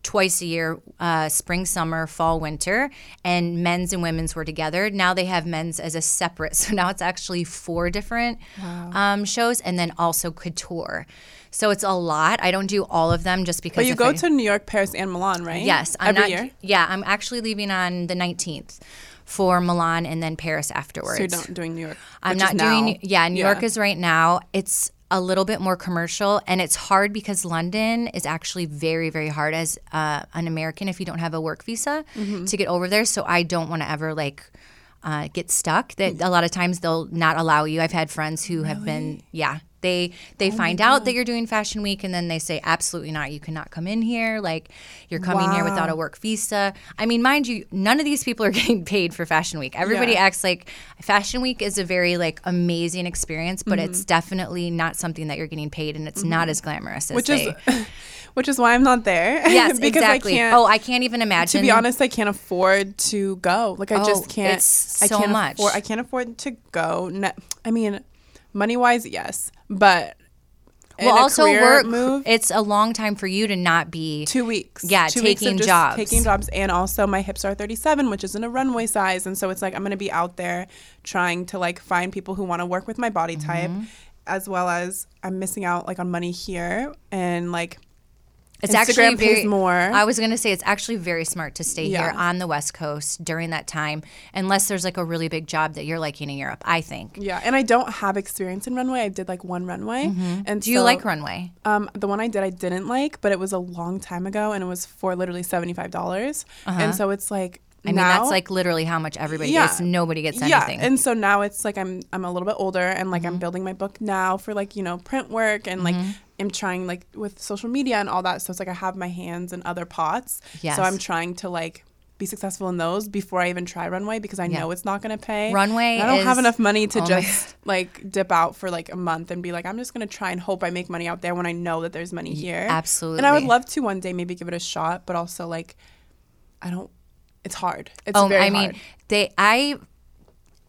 twice a year uh, spring, summer, fall, winter, and men's and women's were together. Now they have men's as a separate. So now it's actually four different um, shows and then also couture. So it's a lot. I don't do all of them just because But you go I- to New York, Paris, and Milan, right? Yes, I'm every not, year. Yeah, I'm actually leaving on the 19th for Milan and then Paris afterwards. So you're not doing New York. I'm not doing. now. Yeah, New Yeah. York is right now. It's a little bit more commercial, and it's hard because London is actually very, very hard as uh, an American if you don't have a work visa Mm-hmm. to get over there. So I don't want to ever like. Uh, get stuck. That a lot of times they'll not allow you. I've had friends who have been, yeah, they they Oh find out that you're doing Fashion Week and then they say absolutely not. You cannot come in here. Like you're coming here without a work visa. I mean, mind you, none of these people are getting paid for Fashion Week. Everybody Yeah. acts like Fashion Week is a very like amazing experience, but Mm-hmm. it's definitely not something that you're getting paid, and it's not as glamorous as which they. is which is why I'm not there. yes, because exactly. I can't. oh, I can't even imagine. to be honest, I can't afford to go. Like I Oh, just can't. it's I so can't much. Afford, I can't afford to go. I mean, money wise, yes, but well, also work. move. It's a long time for you to not be. Two weeks. Yeah, Two weeks taking just jobs. Taking jobs. And also, my hips are 37, which isn't a runway size. And so it's like I'm going to be out there trying to like find people who want to work with my body type, Mm-hmm. as well as I'm missing out like on money here. And like, It's Instagram actually pays very, more. I was gonna say it's actually very smart to stay here on the West Coast during that time, unless there's like a really big job that you're liking in Europe. I think. yeah. And I don't have experience in runway. I did like one runway. And Mm-hmm. Do you so- like runway? Um, the one I did, I didn't like, but it was a long time ago, and it was for literally seventy five dollars. And so it's like Uh-huh. I mean, now, that's like literally how much everybody Yeah. gets. Nobody gets anything. yeah. And so now it's like I'm I'm a little bit older, and like Mm-hmm. I'm building my book now for like you know print work, and like I'm trying like with social media and all that. So it's like I have my hands in other pots. Yes. So I'm trying to like. Be successful in those before I even try runway because I Yeah. know it's not going to pay. Runway And I don't have enough money to oh just like dip out for like a month and be like, I'm just going to try and hope I make money out there when I know that there's money here. absolutely. And I would love to one day maybe give it a shot, but also like, I don't. It's hard. It's Oh, very I mean, hard. they I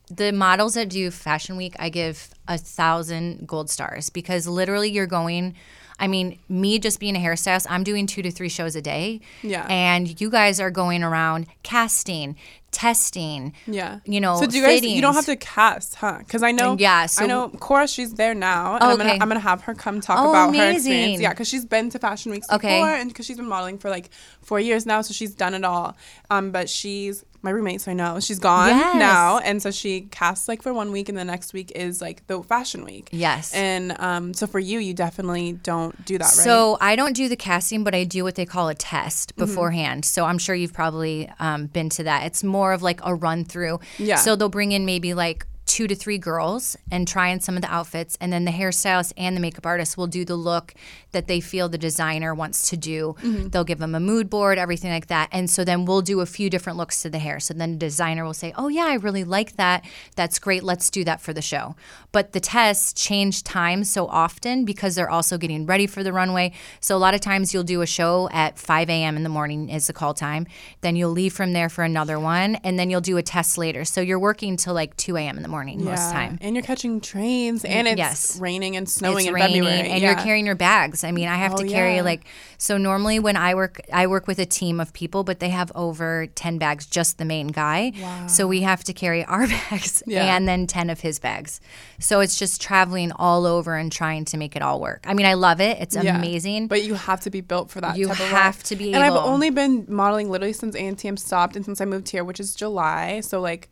the models that do Fashion Week, I give a thousand gold stars because literally you're going. I mean, me just being a hairstylist, I'm doing two to three shows a day. Yeah. And you guys are going around casting, testing. Yeah. You know, So do you guys? You don't have to cast, huh? Because I know. Yeah, so- I know Cora. She's there now, and Oh, I'm gonna okay. I'm gonna have her come talk Oh, about her amazing. experience. Yeah, because she's been to fashion weeks Okay. before, and because she's been modeling for like four years now, so she's done it all. Um, but she's my roommate, so I know she's gone Yes. now, and so she casts like for one week, and the next week is like the fashion week. Yes. And um, so for you, you definitely don't do that, right? So I don't do the casting, but I do what they call a test Mm-hmm. beforehand. So I'm sure you've probably um, been to that. It's more of like a run through. Yeah. So they'll bring in maybe like two to three girls and try on some of the outfits, and then the hairstylist and the makeup artist will do the look that they feel the designer wants to do. Mm-hmm. They'll give them a mood board, everything like that, and so then we'll do a few different looks to the hair. So then the designer will say, "Oh yeah, I really like that. That's great. Let's do that for the show." But the tests change times so often because they're also getting ready for the runway. So a lot of times you'll do a show at 5 a.m. in the morning is the call time. Then you'll leave from there for another one, and then you'll do a test later. So you're working till like 2 a.m. in the morning most time. And you're catching trains, and it's Yes. raining and snowing It's in raining, February, and yeah. you're carrying your bags. I mean, I have Oh, to carry yeah. like so. Normally, when I work, I work with a team of people, but they have over 10 bags, just the main guy. So we have to carry our bags Yeah. and then 10 of his bags. So it's just traveling all over and trying to make it all work. I mean, I love it. It's Yeah. amazing. But you have to be built for that. You have to be And I've only been modeling literally since ANTM stopped and since I moved here, which is July. So like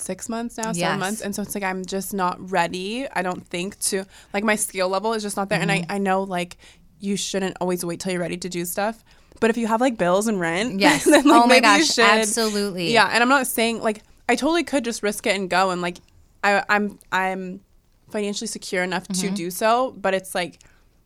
six months now, Yes. seven months. And so it's like I'm just not ready, I don't think, to like my skill level is just not there. And I, Mm-hmm. I know like you shouldn't always wait till you're ready to do stuff. But if you have like bills and rent, Yes. then like Oh my gosh, should. absolutely. Yeah. And I'm not saying like I totally could just risk it and go and like I, I'm I'm financially secure enough Mm-hmm. to do so, but it's like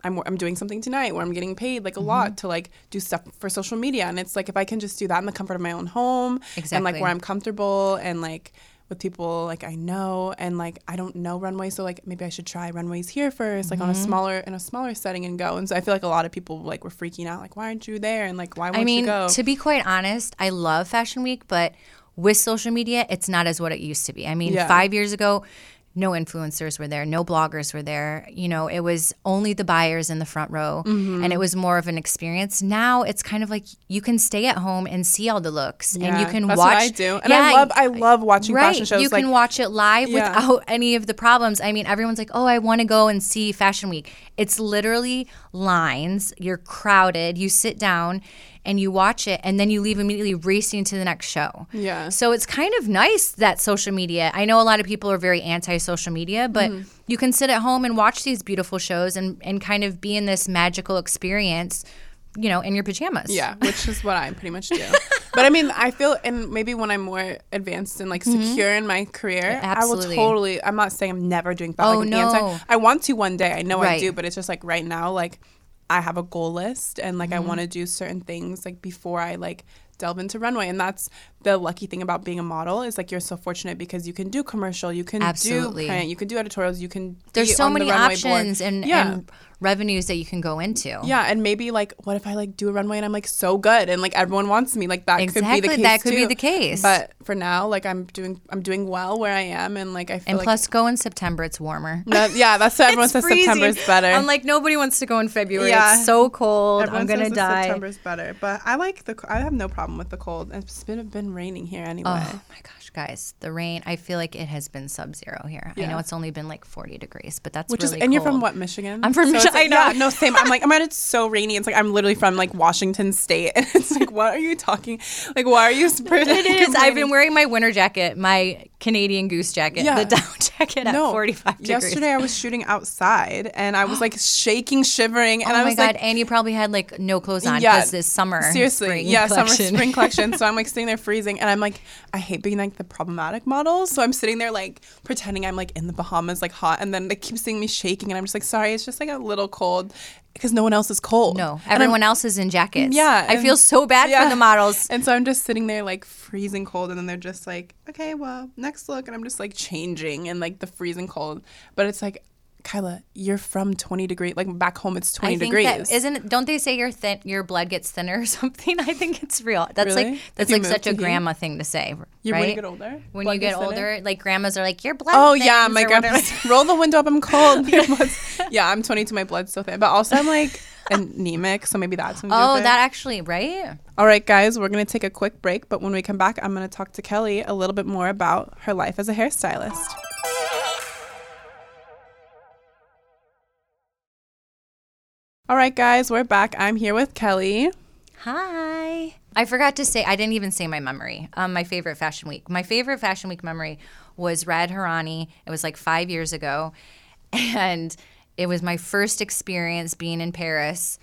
I'm, I'm doing something tonight where I'm getting paid like a Mm-hmm. lot to like do stuff for social media. And it's like if I can just do that in the comfort of my own home exactly. and like where I'm comfortable and like with people like I know and like I don't know runway. So like maybe I should try runways here first, like on Mm-hmm. a smaller in a smaller setting and go. And so I feel like a lot of people like were freaking out, like, why aren't you there? And like why won't I mean, you go? to be quite honest, I love Fashion Week, but with social media, it's not as what it used to be. I mean, Yeah. five years ago, no influencers were there, no bloggers were there. You know, it was only the buyers in the front row, Mm-hmm. and it was more of an experience. Now it's kind of like you can stay at home and see all the looks, and you can that's watch. what I do. And I love I love watching right. fashion shows. You like can watch it live Yeah. without any of the problems. I mean, everyone's like, "Oh, I want to go and see Fashion Week." It's literally lines. You're crowded. You sit down and you watch it, and then you leave immediately racing to the next show. Yeah. So it's kind of nice that social media. I know a lot of people are very anti-social media, but Mm-hmm. you can sit at home and watch these beautiful shows and and kind of be in this magical experience. You know, in your pajamas. Yeah, which is what I pretty much do. but I mean, I feel, and maybe when I'm more advanced and like secure in my career, I will Mm-hmm. Totally. I'm not saying I'm never doing that. Oh, like, no. anti- I want to one day. I know I do, but it's just like right now, like I have a goal list and like I Mm-hmm. want to do certain things like before I like delve into runway and that's the lucky thing about being a model is like you're so fortunate because you can do commercial you can Absolutely. do print you can do editorials you can There's so many options and, yeah and revenues that you can go into. yeah, and maybe like, what if I like do a runway and I'm like so good and like everyone wants me? Like that could be the case. that could be the case. But for now, like I'm doing, I'm doing well where I am, and like I feel And like. plus, go in September. It's warmer. that- yeah, that's what everyone says. freezing. September's better. I'm like, nobody wants to go in February. Yeah. It's so cold. Everyone I'm gonna die. September's better, but I like the. I have no problem with the cold. It's been been raining here oh anyway. Oh my gosh, guys, the rain. I feel like it has been sub-zero here. I know it's only been like 40 degrees, but that's Which really is, and you're from what, Michigan? I'm from it's Michi- like- I know. Yeah, no, same. I'm like, I'm at it's so rainy. It's like I'm literally from like Washington State, and it's like, what are you talking? Like, why are you? It is. Because I've been wearing my winter jacket, my Canadian Goose jacket, Yeah. the down jacket at 45 degrees. Yesterday I was shooting outside and I was like shaking, shivering, and oh I my was god! like, and you probably had like no clothes on Yeah, because this summer. seriously, spring yeah, collection. summer spring collection. So I'm like sitting there freezing, and I'm like, I hate being like the problematic model. So I'm sitting there like pretending I'm like in the Bahamas, like hot, and then they keep seeing me shaking, and I'm just like, sorry, it's just like a little cold because no one else is cold. No, everyone else is in jackets. Yeah, I feel so bad yeah. for the models. And so I'm just sitting there like freezing cold, and then they're just like, okay, well, next look, and I'm just like changing and like the freezing cold, but it's like. Kyla, you're from 20 degree. Like back home, it's 20 I think degrees. that isn't. Don't they say your thin, your blood gets thinner or something? I think it's real. That's Really? like that's like such a grandma thing to say, You- right? when you get older, When blood you get gets thinner? older, like grandmas are like your blood. Oh yeah, my whatever. roll the window up. I'm cold. Yeah, I'm 22. My blood's so thin, but also I'm like anemic, so maybe that's. Oh, that actually right. All right, guys, we're gonna take a quick break, but when we come back, I'm gonna talk to Kelly a little bit more about her life as a hairstylist. All right, guys, we're back. I'm here with Kelly. Hi. I forgot to say, I didn't even say my memory. Um, my favorite fashion week. My favorite fashion week memory was Rad Hourani. It was like five years ago. And it was my first experience being in Paris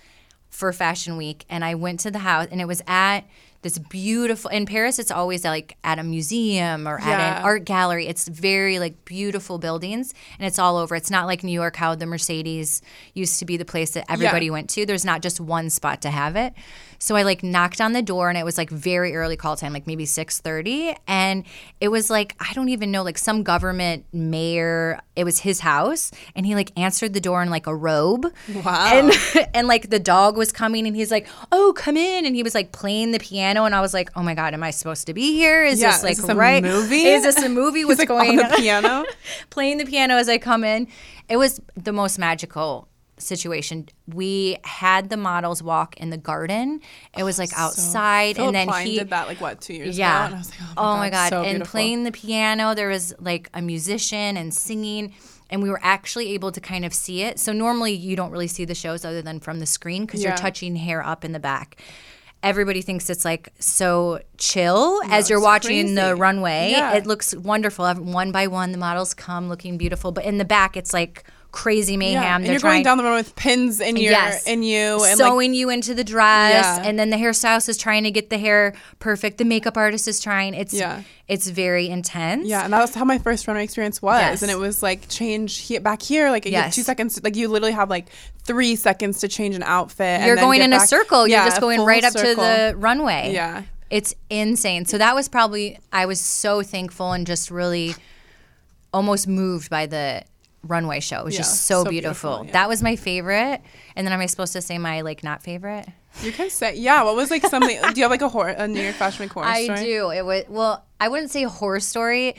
for Fashion Week. And I went to the house, and it was at this beautiful, in Paris, it's always like at a museum or at Yeah. an art gallery. It's very like beautiful buildings, and it's all over. It's not like New York, how the Mercedes used to be the place that everybody went to. There's not just one spot to have it. So I like knocked on the door and it was like very early call time, like maybe 6:30, and it was like I don't even know like some government mayor, it was his house and he like answered the door in like a robe. Wow. And and like the dog was coming and he's like, "Oh, come in." And he was like playing the piano and I was like, "Oh my god, am I supposed to be here? Is Yeah, this is like this a right? movie? Is this a movie? What's like going on the piano. playing the piano as I come in. It was the most magical situation. We had the models walk in the garden. It was like oh, outside, Philip and then Klein he did that like what two years yeah. ago, and I was like, oh my oh god! so and beautiful. playing the piano, there was like a musician and singing, and we were actually able to kind of see it. So normally you don't really see the shows other than from the screen because Yeah. you're touching hair up in the back. Everybody thinks it's like so chill as you're watching the runway. Yeah. It looks wonderful. One by one, the models come looking beautiful, but in the back, it's like crazy mayhem. Yeah. And They're you're trying going down the road with pins in your Yes. in you and like sewing you into the dress, Yeah. and then the hairstylist is trying to get the hair perfect. The makeup artist is trying. It's Yeah. it's very intense. Yeah, and that was how my first runway experience was. Yes. And it was like change here, back here, like Yes. two seconds. Like you literally have like three seconds to change an outfit. You're going in a circle. Yeah, You're just going right up circle. to the runway. Yeah. It's insane. So that was probably I was so thankful and just really almost moved by the runway show. It was Yeah, just so, so beautiful. beautiful, yeah. That was my favorite. And then am I supposed to say my like not favorite? You can say, yeah. What was like something? do you have like a horror, a New York Fashion Week horror I story? do. It was well, I wouldn't say horror story.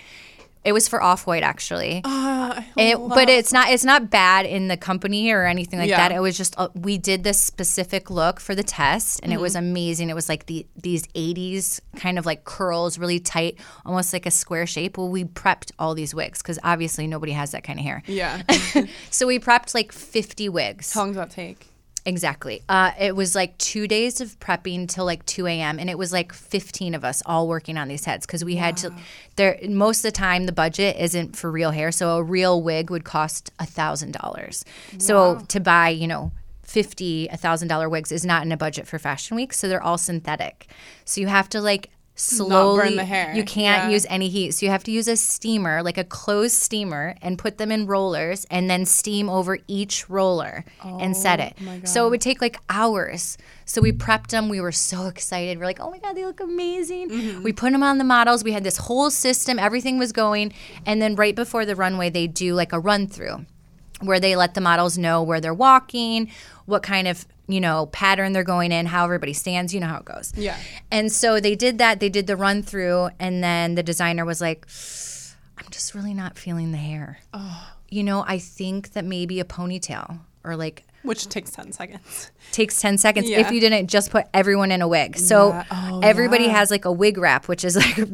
It was for Off White actually. Uh, It. But it's not it's not bad in the company or anything like Yeah. that. It was just uh, we did this specific look for the test, and it was Mm-hmm. amazing. It was like the these '80s kind of like curls, really tight, almost like a square shape. Well, we prepped all these wigs because obviously nobody has that kind of hair. yeah. So we prepped like 50 wigs. How long does that take? Exactly. Uh, it was like two days of prepping till like 2 a.m. And it was like 15 of us all working on these heads because we had to. There most of the time the budget isn't for real hair, so a real wig would cost a thousand dollars. So to buy, you know. 50 a thousand dollar wigs is not in a budget for fashion week so they're all synthetic so you have to like slowly the hair. you can't Yeah. use any heat. So you have to use a steamer like a closed steamer and put them in rollers and then steam over each roller and set oh it. so it would take like hours. So we prepped them we were so excited. We're like oh my god they look amazing. Mm-hmm. We put them on the models. We had this whole system. Everything was going. And then right before the runway they do like a run through where they let the models know where they're walking, what kind of you know pattern they're going in, how everybody stands. You know how it goes. Yeah. And so they did that. They did the run through, and then the designer was like, "I'm just really not feeling the hair. Oh. You know, I think that maybe a ponytail or like." Which takes ten seconds. Takes 10 seconds Yeah. if you didn't just put everyone in a wig. So Yeah. Oh, everybody yeah. has like a wig wrap, which is like a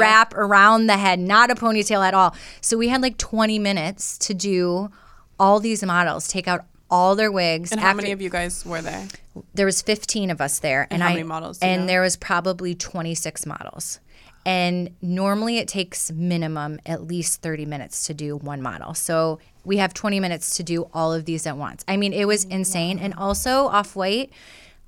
wrap around the head, not a ponytail at all. So we had like 20 minutes to do all these models, take out all their wigs. And how after- many of you guys were there? there was 15 of us there and, how I many models and know? there was probably 26 models and normally it takes minimum at least 30 minutes to do one model so we have 20 minutes to do all of these at once i mean it was oh, insane and also off white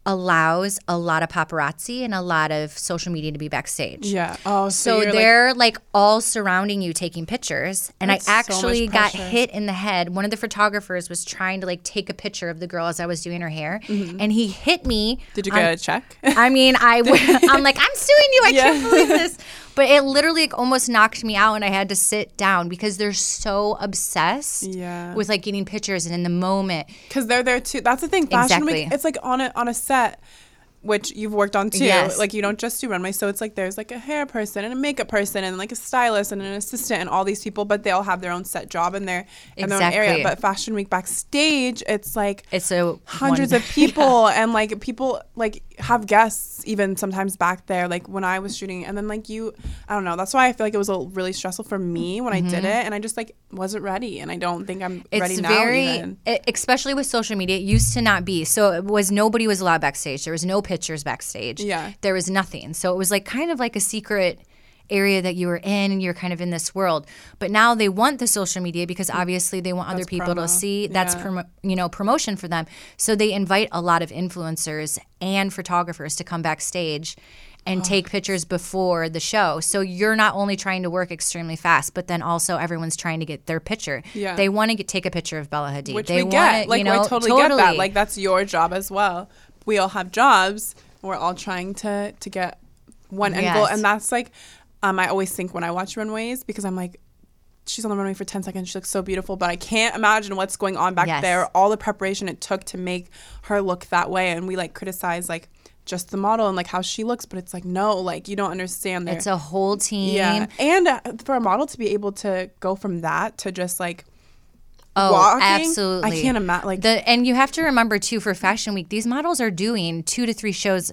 allows a lot of paparazzi and a lot of social media to be backstage Yeah. Oh, so, so you're, like, they're like, all surrounding you taking pictures. And I so actually got hit in the head. One of the photographers was trying to like take a picture of the girl as I was doing her hair. And he hit me. Mm-hmm. Did you on- get a check? I mean, I w- I'm like, I'm suing you. I can't believe this. But it literally like, almost knocked me out, and I had to sit down because they're so obsessed Yeah. with like getting pictures and in the moment. Because they're there too. That's the thing. Fashion Exactly. week. It's like on a on a set, which you've worked on too. Yes. Like you don't just do runway. So it's like there's like a hair person and a makeup person and like a stylist and an assistant and all these people, but they all have their own set job in their in their own area. But fashion week backstage, it's like It's a hundreds one- of people and like people like have guests even sometimes back there like when i was shooting and then like you i don't know that's why i feel like it was a really stressful for me when i did it and i just like wasn't ready and i don't think i'm Mm-hmm. It's ready now very, even. e- especially with social media. It used to not be. So it was nobody was allowed backstage. There was no pictures backstage. Yeah. there was nothing. So it was like kind of like a secret area that you were in and you're kind of in this world. But now they want the social media because obviously they want other That's people promo. to see. That's Yeah. promo, you know promotion for them. So they invite a lot of influencers and photographers to come backstage. And oh, take pictures before the show. So you're not only trying to work extremely fast, but then also everyone's trying to get their picture. Yeah. They want to get, take a picture of Bella Hadid. which they we get want, like you know, i totally, get that like that's your job as well we all have jobs we're all trying to to get one end goal and that's like um i always think when i watch runways because i'm like she's on the runway for 10 seconds she looks so beautiful but i can't imagine what's going on back Yes. there all the preparation it took to make her look that way and we like criticize like just the model and like how she looks but it's like no like you don't understand their it's a whole team. yeah and uh, for a model to be able to go from that to just like Oh, walking, absolutely. I can't imagine like the and you have to remember too for Fashion Week, these models are doing two to three shows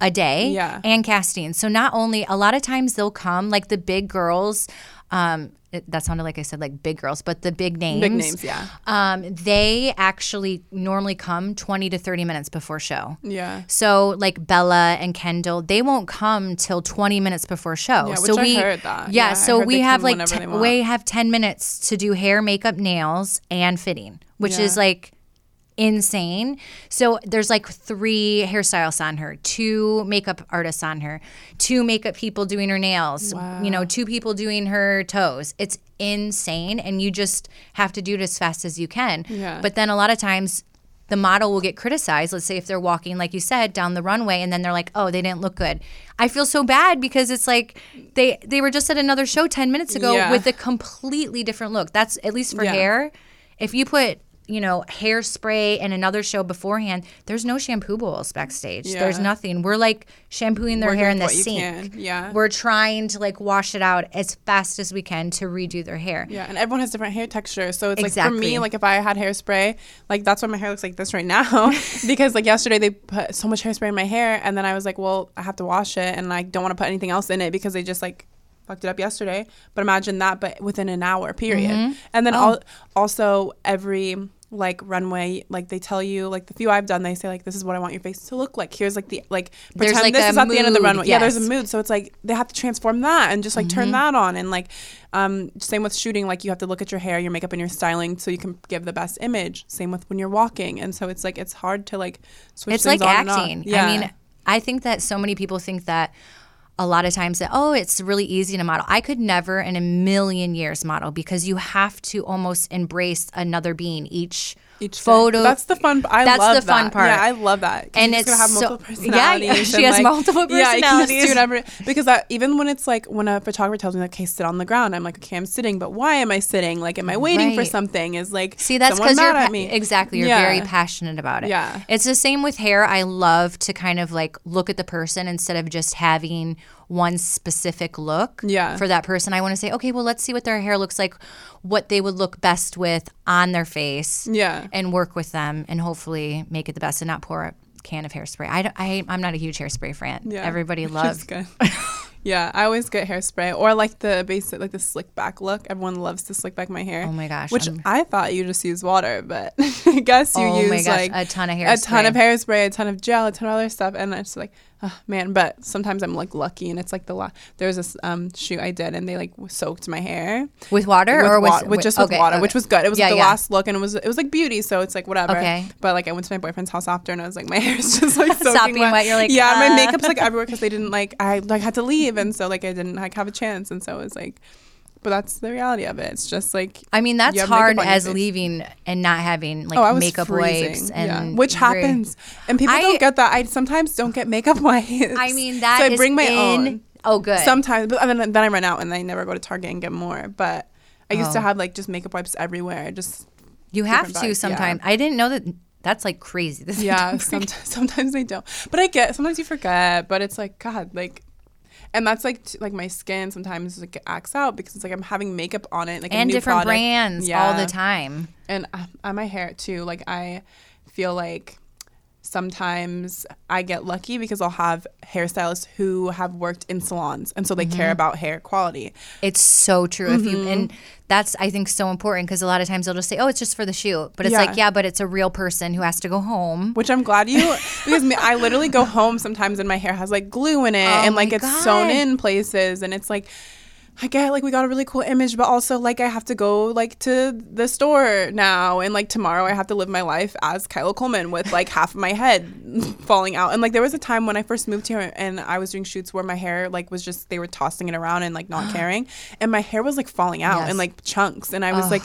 a day Yeah. and casting. So not only a lot of times they'll come like the big girls um, it, that sounded like I said like big girls, but the big names, Big names, yeah. um, they actually normally come 20 to 30 minutes before show. Yeah. So like Bella and Kendall, they won't come till 20 minutes before show. Yeah, so which I we, heard that. Yeah, Yeah, so we have like whenever te- they want. we have 10 minutes to do hair, makeup, nails, and fitting, which is like insane. So there's like three hairstylists on her, two makeup artists on her, two makeup people doing her nails, you know, two people doing her toes. It's insane and you just have to do it as fast as you can. Yeah. But then a lot of times the model will get criticized. Let's say if they're walking, like you said, down the runway, and then they're like, "Oh, they didn't look good." I feel so bad because it's like they they were just at another show ten minutes ago Yeah. with a completely different look. That's at least for Yeah. hair. If you put you know hairspray and another show beforehand, there's no shampoo bowls backstage. There's nothing. We're like shampooing their hair in the sink. yeah. We're trying to like wash it out as fast as we can to redo their hair. Yeah, and everyone has different hair texture. So it's like for me, like if I had hairspray, like that's why my hair looks like this right now. because like yesterday they put so much hairspray in my hair, and then I was like, well, I have to wash it, and I don't want to put anything else in it because they just like fucked it up yesterday. But imagine that, but within an hour period. Mm-hmm. And Oh. then al- also every like runway like they tell you like the few I've done they say like this is what I want your face to look like. Here's like the like pretend like, this is at the end of the runway. Yeah there's a mood. So it's like they have to transform that and just like Mm-hmm. turn that on. And like um same with shooting like you have to look at your hair your makeup and your styling so you can give the best image. Same with when you're walking. And so it's like it's hard to like switch it's things like on and off. acting. yeah I mean, I think that so many people think that a lot of times that oh, it's really easy to model. I could never in a million years model because you have to almost embrace another being each each day. photo. that's the fun I That's love the fun that. part. yeah I love that 'Cause And it's gonna have so- multiple Yeah, she has like- multiple yeah you can do whatever because I, even when it's like when a photographer tells me like okay sit on the ground I'm like okay I'm sitting but why am I sitting like am I waiting for something is like See, that's someone because you're mad at pa- me exactly. You're Yeah. very passionate about it. Yeah. it's the same with hair. I love to kind of like look at the person instead of just having one specific look. Yeah. for that person, I want to say, okay, well, let's see what their hair looks like, what they would look best with on their face. Yeah. and work with them, and hopefully make it the best, and not pour a can of hairspray. I, I I'm not a huge hairspray fan. Yeah. Everybody loves. good. yeah, I always get hairspray or like the basic, like the slick back look. Everyone loves to slick back my hair. Oh my gosh, Which I'm- I thought you just use water, but I guess you Oh use gosh, like a ton of hairspray, a ton of hairspray. hairspray, a ton of gel, a ton of other stuff, and it's like, oh, man. But sometimes I'm like lucky, and it's like the la- there was this um shoot I did, and they like soaked my hair With water with, or with, wa- with just with okay, water, okay. which was good. It was Yeah, the yeah. last look, and it was it was like beauty, so it's like whatever. Okay. But like I went to my boyfriend's house after, and I was like, my hair's just like soaking Stop being wet. You're like, yeah, my uh. makeup's like everywhere because they didn't like I like had to leave, and so like I didn't like have a chance, and so it was like, but that's the reality of it. It's just like I mean, that's you have makeup hard as leaving and not having like Oh, makeup freezing. wipes yeah. and which very- happens, and people I- don't get that. I sometimes don't get makeup wipes. I mean, that so I is bring my in- own. Oh, good. Sometimes, but and then, then I run out, and I never go to Target and get more. But I used to Oh. have like just makeup wipes everywhere. Just you have to bags, yeah. sometimes. I didn't know that. That's like crazy. This yeah, sometimes sometimes they don't. But I get sometimes you forget. But it's like God, like. And that's like t- like my skin sometimes like acts out because it's like I'm having makeup on it like and different product. brands all the time. and uh, on my hair too like i feel like sometimes i get lucky because i'll have hairstylists who have worked in salons and so they Mm-hmm. care about hair quality It's so true. If you Mm-hmm. and that's I think so important because a lot of times they'll just say, "Oh, it's just for the shoot," but it's Yeah. like, yeah, but it's a real person who has to go home. which i'm glad you because me, i literally go home sometimes and my hair has like glue in it Oh and like it's sewn in places and it's like I get like we got a really cool image, but also like I have to go like to the store now, and like tomorrow I have to live my life as Kyla Coleman with like half of my head falling out. And like there was a time when I first moved here, and I was doing shoots where my hair like was just they were tossing it around and like not caring, and my hair was like falling out Yes. in like chunks, and I was like,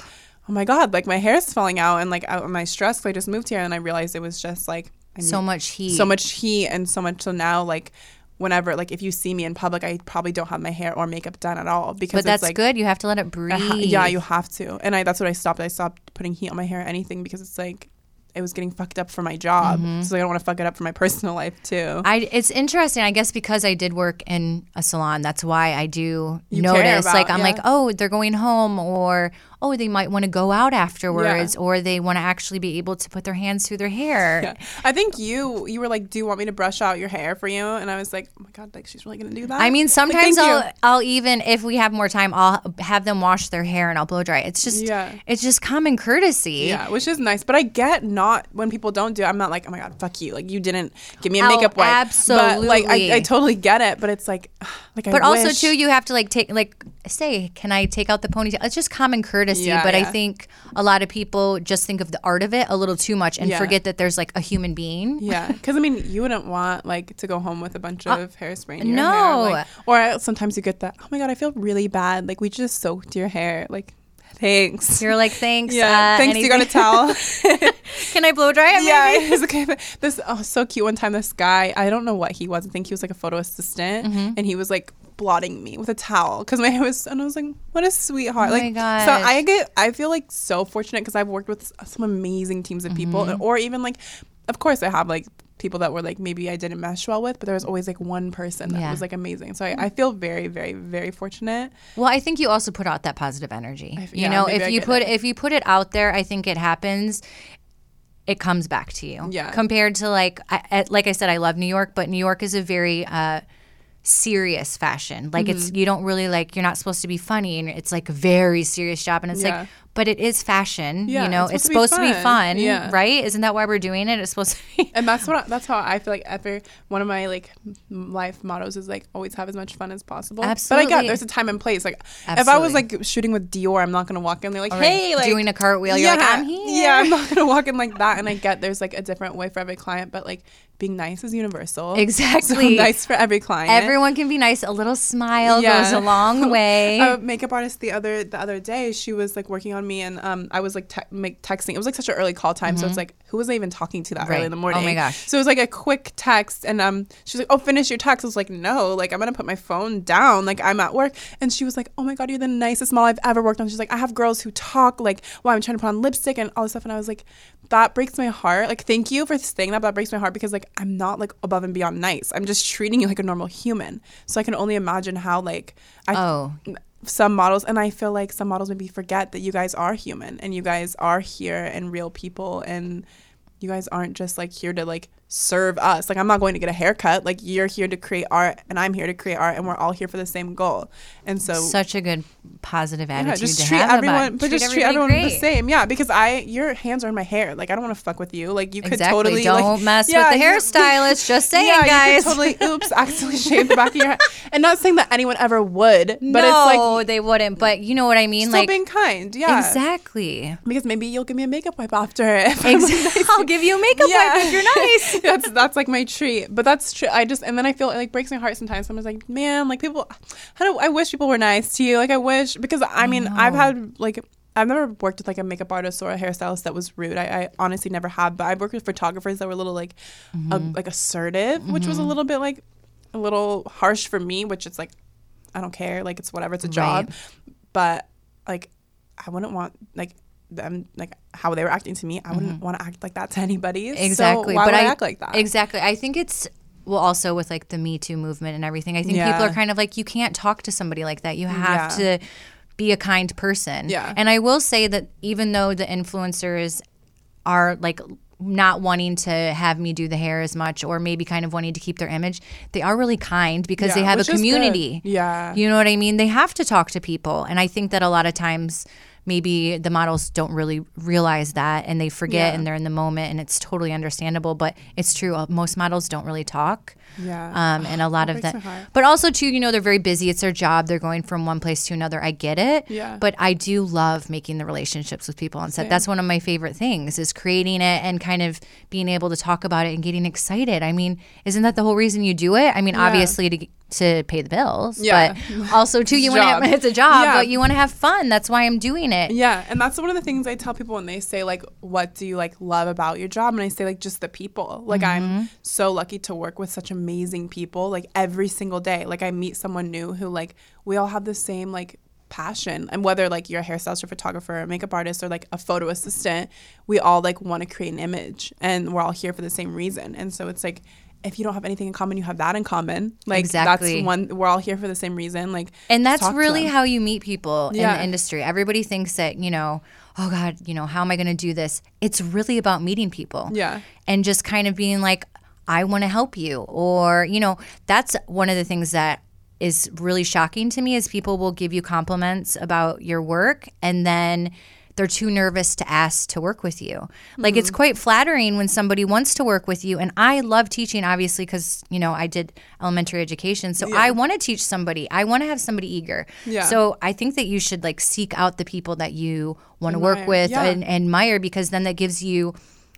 oh my god, like my hair is falling out, and like I, am I stressed? 'cause I just moved here, and I realized it was just like I So much heat. so much heat and so much so now like whenever like if you see me in public i probably don't have my hair or makeup done at all because But that's like good. You have to let it breathe. Ha- yeah you have to and i that's what i stopped i stopped putting heat on my hair or anything because it's like it was getting fucked up for my job mm-hmm. so i don't want to fuck it up for my personal life too I, it's interesting, I guess, because I did work in a salon. That's why I do You notice. about- like, I'm yeah. like, oh, they're going home, or oh, they might want to go out afterwards or they want to actually be able to put their hands through their hair. Yeah. I think you you were like, "Do you want me to brush out your hair for you?" And I was like, "Oh my god, like she's really gonna do that." I mean, sometimes thank you. I'll I'll even if we have more time, I'll have them wash their hair and I'll blow dry. It's just Yeah. it's just common courtesy. Yeah, which is nice, but I get not when people don't do. it, I'm not like, oh my god, fuck you, like you didn't give me a Oh, makeup wipe. But like. I, I totally get it, but it's like, like, But I also wish- too, you have to like take like say, can I take out the ponytail? It's just common courtesy. Yeah, but I think a lot of people just think of the art of it a little too much and Yeah. forget that there's like a human being. Yeah, because I mean, you wouldn't want like to go home with a bunch of hairspray in your Uh, no. hair. Like, or sometimes you get that. Oh my god, I feel really bad. Like we just soaked your hair. Like, thanks. You're like, thanks. yeah, uh, thanks. You got a anything- towel. Can I blow dry it? yeah, maybe? it was okay. This oh so cute. One time, this guy, I don't know what he was. I think he was like a photo assistant, Mm-hmm. and he was like blotting me with a towel because my hair was. And I was like, what a sweetheart. Oh like, so. I get, I feel like so fortunate because I've worked with some amazing teams of people, Mm-hmm. or even like, of course, I have like people that were like maybe I didn't mesh well with, but there was always like one person that Yeah. was like amazing. So I, I feel very, very, very fortunate. Well, I think you also put out that positive energy. I- you yeah, know, if you put it. if you put it out there, I think it happens. It comes back to you. Yeah. Compared to like, I, like I said, I love New York, but New York is a very uh, serious fashion. Like it's Mm-hmm. you don't really like you're not supposed to be funny, and it's like a very serious job, and it's Yeah. like, but it is fashion. Yeah, you know, it's it's supposed supposed, to be to be fun. Yeah. right? Isn't that why we're doing it? It's supposed to be. and that's what I, that's how I feel like every one of my like life mottos is like always have as much fun as possible. Absolutely. But I Absolutely. got there's a time and place. Like if I was like shooting with Dior, I'm not gonna walk in there like All right, hey like doing a cartwheel, you're like, "I'm here." Yeah, I'm not gonna walk in like that. And I get there's like a different way for every client, but like being nice is universal. So Exactly. nice for every client. Everyone can be nice. A little smile Yeah. goes a long way. a makeup artist the other the other day she was like working on me and um I was like te- make, texting it was like such an early call time so it's like who was I even talking to that Mm-hmm. Right. early in the morning? Oh my gosh. so it was like a quick text and um she's like oh finish your text I was like no like I'm gonna put my phone down like I'm at work and she was like oh my god you're the nicest model I've ever worked on she's like I have girls who talk like while I'm trying to put on lipstick and all this stuff and I was like that breaks my heart like thank you for saying that but that breaks my heart because like I'm not like above and beyond nice I'm just treating you like a normal human so I can only imagine how like I oh, some models and i feel like some models maybe forget that you guys are human and you guys are here and real people and you guys aren't just like here to like serve us like i'm not going to get a haircut like you're here to create art and i'm here to create art and we're all here for the same goal and so such a good positive attitude yeah, just to treat everyone, but just treat everyone everybody the same. Yeah, because I, your hands are in my hair. Like I don't want to fuck with you. Like you could Exactly. totally Don't like, mess yeah, with the hairstylist. Just saying, yeah, guys. You could totally, oops, accidentally shaved the back of your head. And not saying that anyone ever would, but no, it's like Oh they wouldn't. But you know what I mean. still like being kind. Yeah, exactly. because maybe you'll give me a makeup wipe after if I'm Exactly. I'll give you a makeup wipe if you're nice. That's that's like my treat. But that's true. I just and then I feel it like breaks my heart sometimes. Someone's like, man, like people, I don't. I wish people were nice to you. Like I wish because I mean I've had like. I've never worked with like a makeup artist or a hairstylist that was rude. I, I honestly never have, but I've worked with photographers that were a little like, a, mm-hmm. like assertive, which was a mm-hmm. little bit like, a little harsh for me. Which it's like, I don't care. Like it's whatever. It's a job. But like, I wouldn't want like them like how they were acting to me. I wouldn't mm-hmm. want to act like that to anybody. Exactly. So why but would I, I act like that? Exactly. I think it's well also with like the Me Too movement and everything. I think people are kind of like you can't talk to somebody like that. You have to be a kind person. Yeah. And I will say that even though the influencers are like not wanting to have me do the hair as much or maybe kind of wanting to keep their image they are really kind because they have a community Yeah. you know what i mean they have to talk to people and i think that a lot of times maybe the models don't really realize that and they forget Yeah. and they're in the moment and it's totally understandable but it's true uh, most models don't really talk Yeah. um, and a lot of that but also too you know they're very busy it's their job they're going from one place to another i get it Yeah. but i do love making the relationships with people on set that's one of my favorite things is creating it and kind of being able to talk about it and getting excited i mean isn't that the whole reason you do it i mean obviously to to pay the bills Yeah. but also too you want to it's a job Yeah. but you want to have fun that's why i'm doing it Yeah, and that's one of the things I tell people when they say like, "What do you like love about your job?" And I say like, just the people. Like Mm-hmm. I'm so lucky to work with such amazing people. Like every single day, like I meet someone new who like we all have the same like passion and whether like you're a hairstylist or photographer or makeup artist or like a photo assistant we all like want to create an image and we're all here for the same reason and so it's like if you don't have anything in common, you have that in common. Like Exactly. that's one. We're all here for the same reason. Like, And that's really how you meet people in the industry. Everybody thinks that, you know, oh God, you know, how am I going to do this? It's really about meeting people. Yeah. And just kind of being like, I want to help you. Or, you know, that's one of the things that is really shocking to me is people will give you compliments about your work and then they're too nervous to ask to work with you. Like it's Mm-hmm. quite flattering when somebody wants to work with you and I love teaching obviously cuz you know I did elementary education. So I want to teach somebody. I want to have somebody eager. Yeah. So I think that you should like seek out the people that you want to work with Yeah. and admire because then that gives you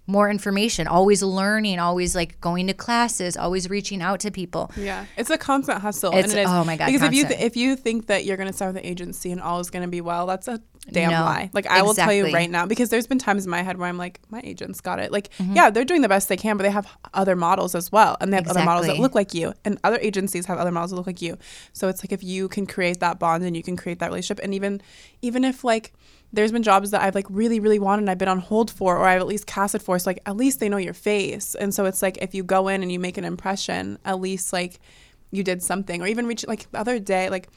more information, always learning, always like going to classes, always reaching out to people. Yeah, it's a constant hustle. It's- and it is, oh my God, Because if you th- if you think that you're gonna start with an agency and all is gonna be well, that's a damn No, lie. Like I will tell you right now, because there's been times in my head where I'm like, my agents got it. Like, Mm-hmm. yeah, they're doing the best they can, but they have other models as well, and they have other models that look like you, and other agencies have other models that look like you. So it's like if you can create that bond and you can create that relationship, and even even if like there's been jobs that I've like really, really wanted and I've been on hold for, or I've at least casted for. So like at least they know your face. And so it's like if you go in and you make an impression, at least like you did something. Or even reach like the other day, like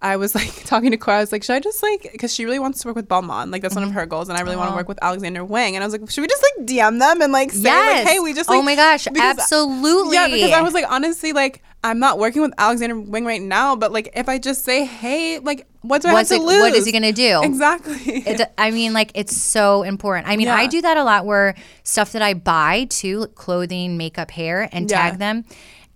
I was like talking to Cora, I was like, should I just like because she really wants to work with Balmain. Like that's one of Mm-hmm. her goals. And I really want to work with Alexander Wang. And I was like, should we just like DM them and like say Yes. like, hey, we just like, Oh my gosh, absolutely. Yeah, because I was like, honestly, like I'm not working with Alexander Wang right now, but like if I just say, hey, like what do I What's have to it- lose? what is he gonna do? Exactly. It, I mean, like it's so important. I mean, I do that a lot where stuff that I buy too, clothing, makeup, hair, and Yeah. tag them.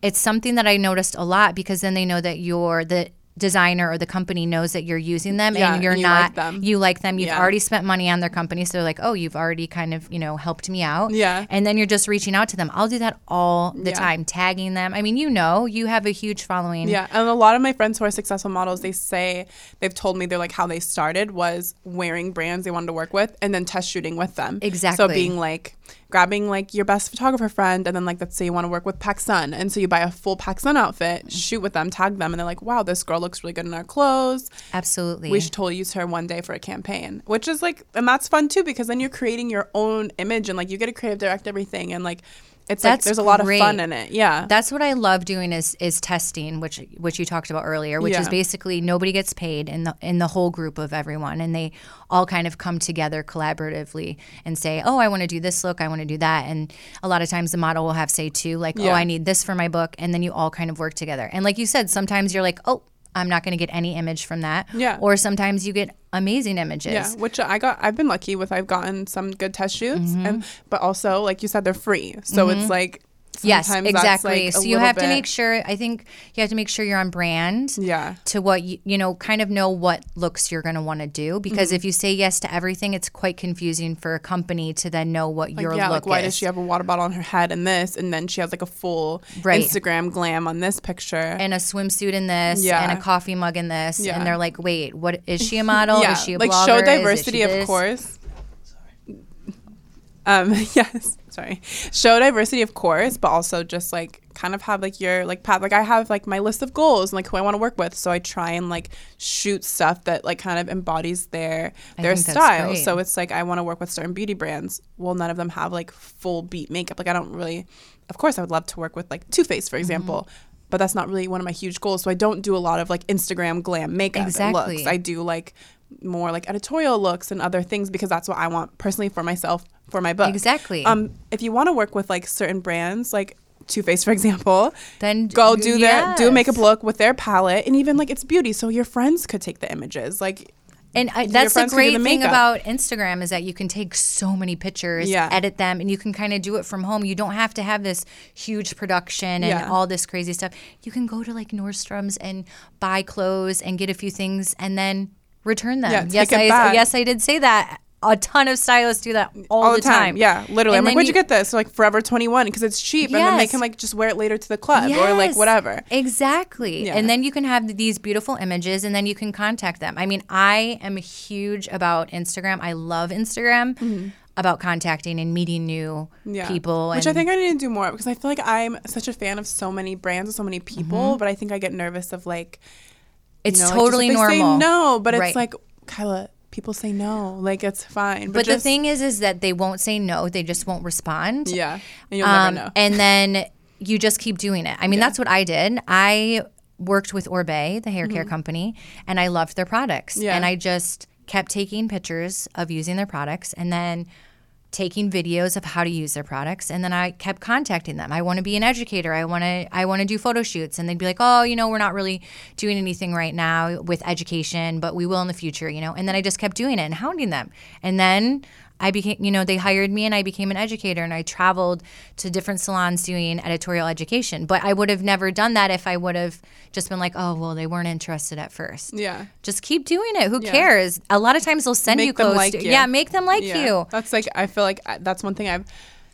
It's something that I noticed a lot because then they know that you're the designer or the company knows that you're using them Yeah, and you're and you like not them. you like them you've Yeah. already spent money on their company so they're like oh you've already kind of you know helped me out Yeah. and then you're just reaching out to them i'll do that all the Yeah. time tagging them i mean you know you have a huge following Yeah, and a lot of my friends who are successful models, they say they've told me they're like how they started was wearing brands they wanted to work with and then test shooting with them. Exactly. So being like grabbing like your best photographer friend and then like let's say you want to work with PacSun, and so you buy a full PacSun outfit, mm-hmm. shoot with them, tag them, and they're like, wow, this girl looks really good in our clothes. absolutely. We should totally use her one day for a campaign, which is like, and that's fun too because then you're creating your own image and like you get to creative direct everything and like it's like That's there's a lot of fun in it. Yeah. That's what I love doing is is testing, which which you talked about earlier, which is basically nobody gets paid in the in the whole group of everyone, and they all kind of come together collaboratively and say, "Oh, I want to do this look, I want to do that," and a lot of times the model will have say too, like, "Oh, I need this for my book," and then you all kind of work together. And like you said, sometimes you're like, "Oh." I'm not going to get any image from that. Yeah. Or sometimes you get amazing images. Yeah, which I got. I've been lucky with. I've gotten some good test shoots, mm-hmm. and but also like you said, they're free. So mm-hmm. it's like Yes, exactly. like, so you have to make sure. I think you have to make sure you're on brand. Yeah. To what you you know, kind of know what looks you're going to want to do because Mm-hmm. if you say yes to everything, it's quite confusing for a company to then know what your yeah, look like why is. does she have a water bottle on her head and this, and then she has like a full Right. Instagram glam on this picture. and a swimsuit in this, Yeah. and a coffee mug in this, Yeah. and they're like, "Wait, what is she a model? yeah, Is she a like blogger? show diversity, of this?" course. Um, yes, sorry. Show diversity, of course, but also just like kind of have like your like path. Like I have like my list of goals and like who I want to work with. So I try and like shoot stuff that like kind of embodies their I their style. So it's like I want to work with certain beauty brands. Well, none of them have like full beat makeup. Like I don't really. Of course, I would love to work with like Too Faced, for Mm-hmm. example. But that's not really one of my huge goals. So I don't do a lot of like Instagram glam makeup Exactly. looks. I do like more like editorial looks and other things because that's what I want personally for myself for my book. Exactly. Um, if you want to work with like certain brands, like Too Faced, for example, Then go do their do a makeup look with their palette, and even like it's beauty, so your friends could take the images. Like, And I, that's the friends can do great the thing about Instagram is that you can take so many pictures, Yeah. edit them, and you can kind of do it from home. You don't have to have this huge production and Yeah. all this crazy stuff. You can go to like Nordstrom's and buy clothes and get a few things and then return them. Yeah, yes, I back. yes I did say that. A ton of stylists do that all, all the time. Yeah, literally. And I'm like, where'd you, get this? They're like Forever 21 because it's cheap, and then they can like just wear it later to the club or like whatever. Exactly. Yeah. And then you can have these beautiful images and then you can contact them. I mean, I am huge about Instagram. I love Instagram about contacting and meeting new Mm-hmm. Yeah. people. Which I think I need to do more because I feel like I'm such a fan of so many brands and so many people, but I think I get nervous of like you it's know, like, just totally they normal. Say no, but Right. it's like Kyla, people say no, like it's fine. But, But the thing is, is that they won't say no. They just won't respond. yeah, and you'll Um, never know. And then you just keep doing it. I mean, that's what I did. I worked with Oribe, the hair care company, and I loved their products. Mm-hmm. Yeah. And I just kept taking pictures of using their products and then taking videos of how to use their products and then I kept contacting them. I want to be an educator. I want to I want to do photo shoots and they'd be like, "Oh, you know, we're not really doing anything right now with education, but we will in the future, you know." And then I just kept doing it and hounding them. And then I became, you know, they hired me and I became an educator and I traveled to different salons doing editorial education. But I would have never done that if I would have just been like, oh, well, they weren't interested at first. Yeah. Just keep doing it. Who cares? A lot of times they'll send Make you close. like to, you. Yeah, make them like Yeah. you. That's like I feel like uh, that's one thing I've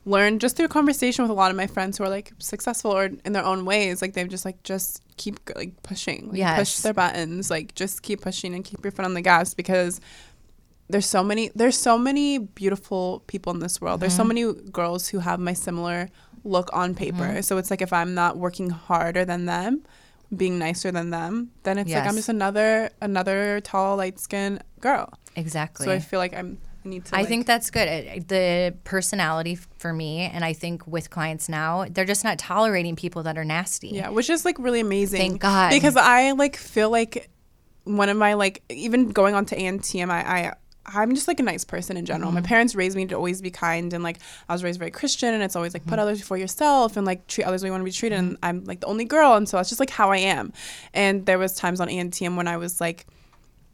learned just through conversation with a lot of my friends who are like successful or in their own ways. Like they've just like just keep like pushing, like Yes. push their buttons, like just keep pushing and keep your foot on the gas because there's so many there's so many beautiful people in this world. There's so Mm-hmm. many girls who have my similar look on paper. Mm-hmm. So it's like if I'm not working harder than them, being nicer than them, then it's like I'm just another another tall light skinned girl. Exactly. So I feel like I'm I need to I like- think that's good. It- The personality for me, and I think with clients now, they're just not tolerating people that are nasty. Yeah, which is like really amazing. Thank God. Because I like feel like one of my like even going on to ANTM, I, I I'm just like a nice person in general. Mm-hmm. My parents raised me to always be kind and like I was raised very Christian and it's always like Mm-hmm. put others before yourself and like treat others the way you want to be treated and I'm like the only girl and so that's just like how I am. And there was times on ANTM when I was like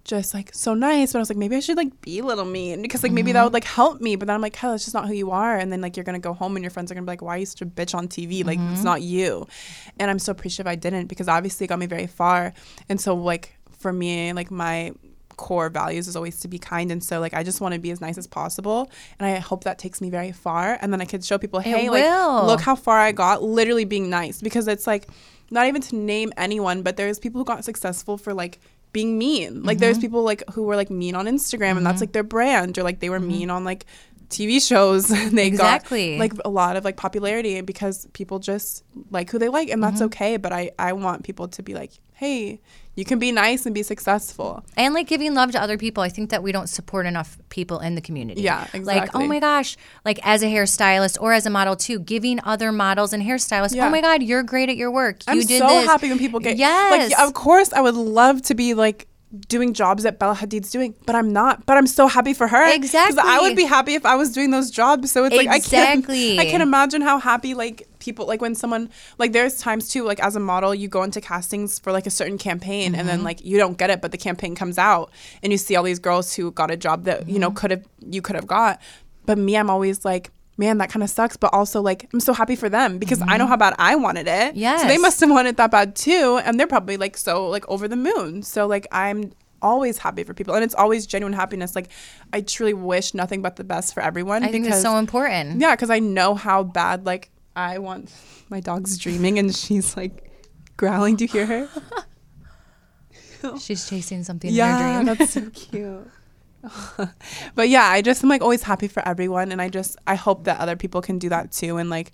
just like so nice, but I was like, maybe I should like be a little mean because like maybe that would like help me. But then I'm like, hell, that's just not who you are. And then like you're gonna go home and your friends are gonna be like, why are you such a bitch on TV? Like it's not you. And I'm so appreciative I didn't because obviously it got me very far. And so like for me, like my core values is always to be kind. And so like I just want to be as nice as possible. And I hope that takes me very far. And then I could show people hey like will. look how far I got literally being nice. Because it's like not even to name anyone but there's people who got successful for like being mean. Like there's mm-hmm. people like who were like mean on Instagram and that's mm-hmm. like their brand. Or like they were mm-hmm. mean on like TV shows. They Exactly. got like a lot of like popularity because people just like who they like and that's okay. But I I want people to be like hey you can be nice and be successful and like giving love to other people. I think that we don't support enough people in the community. Yeah, exactly. Like, oh my gosh, like as a hairstylist or as a model too, giving other models and hairstylists, oh Yeah. oh my God, you're great at your work. You I'm did so this. happy when people get Yes. Like, of course, I would love to be like doing jobs that Bella Hadid's doing, but I'm not. But I'm so happy for her. 'Cause I would be happy if I was doing those jobs. So it's like I can't. Exactly. I can imagine how happy like people like when someone like there's times too like as a model you go into castings for like a certain campaign and Mm-hmm. then like you don't get it but the campaign comes out and you see all these girls who got a job that you Mm-hmm. know could have you could have got but me i'm always like man that kind of sucks but also like i'm so happy for them because i know how bad i wanted it so they Mm-hmm. Must have wanted that bad too and they're probably like so like over the moon so like i'm always happy for people and it's always genuine happiness like i truly wish nothing but the best for everyone I think because it's so important. yeah, because I know how bad like I want. My dog's dreaming and she's like growling. Do you hear her? She's chasing something in yeah, her dream. that's so cute. but yeah, I just am like always happy for everyone, and I just I hope that other people can do that too, and like.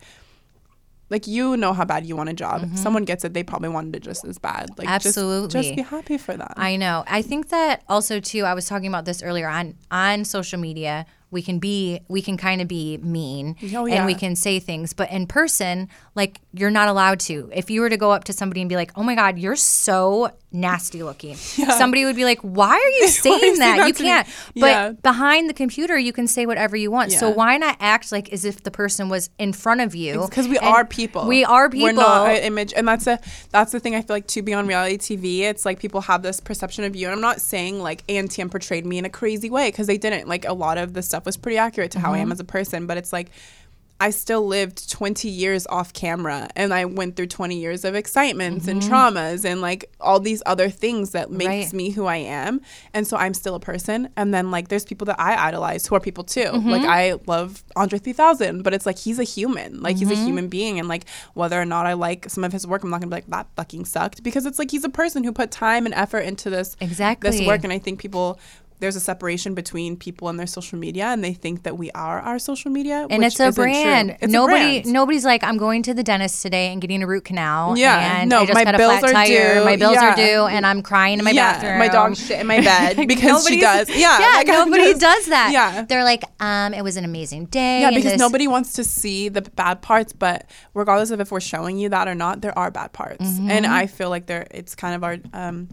Like you know how bad you want a job. If mm-hmm. someone gets it, they probably wanted it just as bad. Like just- just, be happy for that. I know. I think that also too. I was talking about this earlier on on social media. We can be, we can kind of be mean, Oh, and we can say things, but in person, like you're not allowed to. If you were to go up to somebody and be like, "Oh my God, you're so nasty looking," somebody would be like, "Why are you saying you that? You that to me?" can't." But Yeah. behind the computer, you can say whatever you want. So why not act like as if the person was in front of you? because we And are people. We are people. We're not an image, and that's a that's the thing. I feel like to be on reality TV, it's like people have this perception of you, and I'm not saying like ANTM portrayed me in a crazy way because they didn't. Like a lot of the stuff was pretty accurate to how I am mm-hmm. as a person, but it's like. I still lived 20 years off camera and I went through 20 years of excitements and mm-hmm. traumas and like all these other things that makes Right. me who I am. And so I'm still a person. And then like there's people that I idolize who are people too. Mm-hmm. Like I love Andre 3000, but it's like he's a human. Like he's a human being. And like whether or not I like some of his work, I'm not gonna be like that fucking sucked because it's like he's a person who put time and effort into this exactly. this work. And I think people there's a separation between people and their social media and they think that we are our social media and which it's a isn't true. brand. It's a Nobody, brand. nobody's like, I'm going to the dentist today and getting a root canal. Yeah, and no, I just my a bills are tire. due. My bills Yeah. are due, and I'm crying in my yeah, bathroom. my dog shit in my bed because she does yeah yeah. like, nobody just- does that. yeah they're like, um, it was an amazing day. Yeah, because nobody wants to see the bad parts, but regardless of if we're showing you that or not, there are bad parts. Mm-hmm. And I feel like there it's kind of our um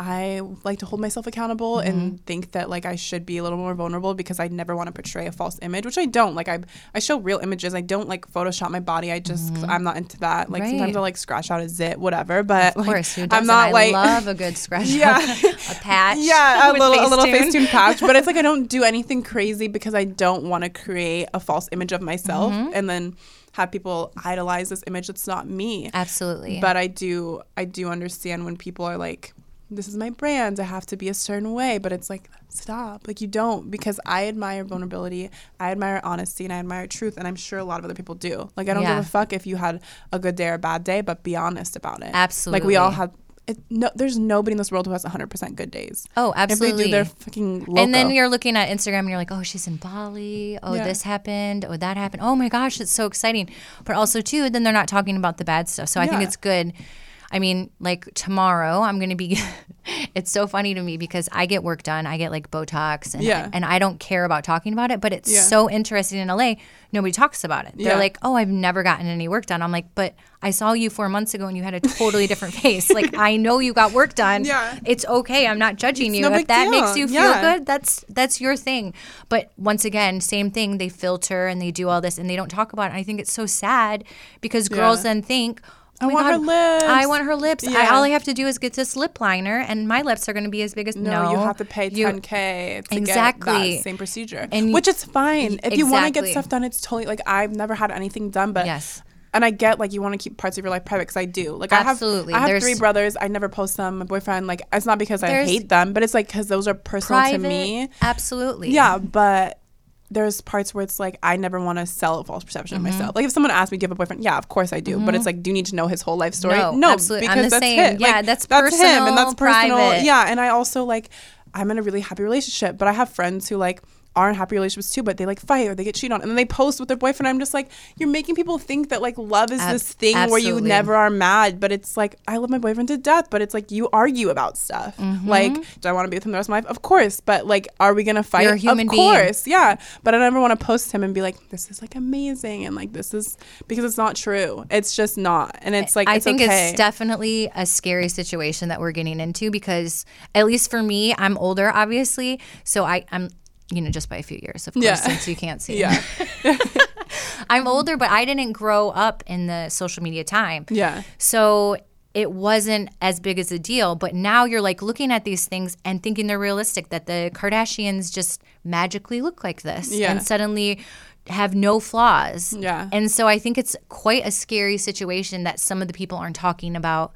I like to hold myself accountable Mm-hmm. and think that like I should be a little more vulnerable because I never want to portray a false image, which I don't. Like I I show real images. I don't like Photoshop my body. I just i I'm not into that. Like sometimes Mm-hmm. I'll like scratch out a zit, whatever. But Of course, who like, doesn't? I'm not I like love a good scratch. Yeah. a patch. yeah, a little a little Facetune. Facetune patch, but it's like I don't do anything crazy because I don't want to create a false image of myself Mm-hmm. and then have people idolize this image that's not me. Absolutely. But I do I do understand when people are like this is my brand. I have to be a certain way, but it's like stop. Like you don't because I admire vulnerability, I admire honesty, and I admire truth, and I'm sure a lot of other people do. Like I don't Yeah. give a fuck if you had a good day or a bad day, but be honest about it. Absolutely. Like we all have. It, no, there's nobody in this world who has 100% good days. Oh, If they do, absolutely. they're fucking loco. And then you're looking at Instagram and you're like, oh, she's in Bali. Oh, Yeah. this happened. Oh, that happened. Oh my gosh, it's so exciting. But also, too, then they're not talking about the bad stuff. So I think it's good. I mean, like tomorrow, I'm going to be. it's so funny to me because I get work done. I get like Botox and, Yeah. and I don't care about talking about it. But it's Yeah. so interesting in LA. Nobody talks about it. They're Yeah. like, oh, I've never gotten any work done. I'm like, but I saw you four months ago and you had a totally different face. Like, I know you got work done. Yeah. It's okay. I'm not judging It's you. no if that deal. makes you feel good, that's that's your thing. But once again, same thing. They filter and they do all this and they don't talk about it. I think it's so sad because girls then think. I "Oh my want her lips." I want her lips. I, all I have to do is get this lip liner, and my lips are going to be as big as no, no. you have to pay 10k to Exactly. get that same procedure, And- which is fine. If you want to get stuff done, it's totally like I've never had anything done, but Yes. And I get like you want to keep parts of your life private because I do. Like Absolutely. I have, I have There's- three brothers. I never post them. My boyfriend, like it's not because I hate them, but it's like because those are personal Private, to me. absolutely. Yeah, but there's parts where it's like I never want to sell a false perception Mm-hmm. of myself. Like if someone asked me, "Do you have a boyfriend?" Yeah, of course I do. But it's like, do you need to know his whole life story? No, absolutely. I'm because the that's same. him. Yeah, Like, that's him, and that's personal. private. Yeah, and I also like I'm in a really happy relationship, but I have friends who like are in happy relationships too, but they like fight or they get cheated on, and then they post with their boyfriend. I'm just like, you're making people think that like love is Ab- this thing where you never are mad, but it's like I love my boyfriend to death, but it's like you argue about stuff. Mm-hmm. Like, do I want to be with him the rest of my life? Of course, but like, are we gonna fight? You're a human of being. course, yeah. But I never want to post him and be like, this is like amazing, and like this is because it's not true. It's just not, and it's like I it's think okay. it's definitely a scary situation that we're getting into because, at least for me, I'm older, obviously. So I, I'm, you know, just by a few years, of course, Yeah. since you can't see. yeah, I'm older, but I didn't grow up in the social media time. yeah. So it wasn't as big as a deal. But now you're like looking at these things and thinking they're realistic, that the Kardashians just magically look like this Yeah. and suddenly have no flaws. Yeah. And so I think it's quite a scary situation that some of the people aren't talking about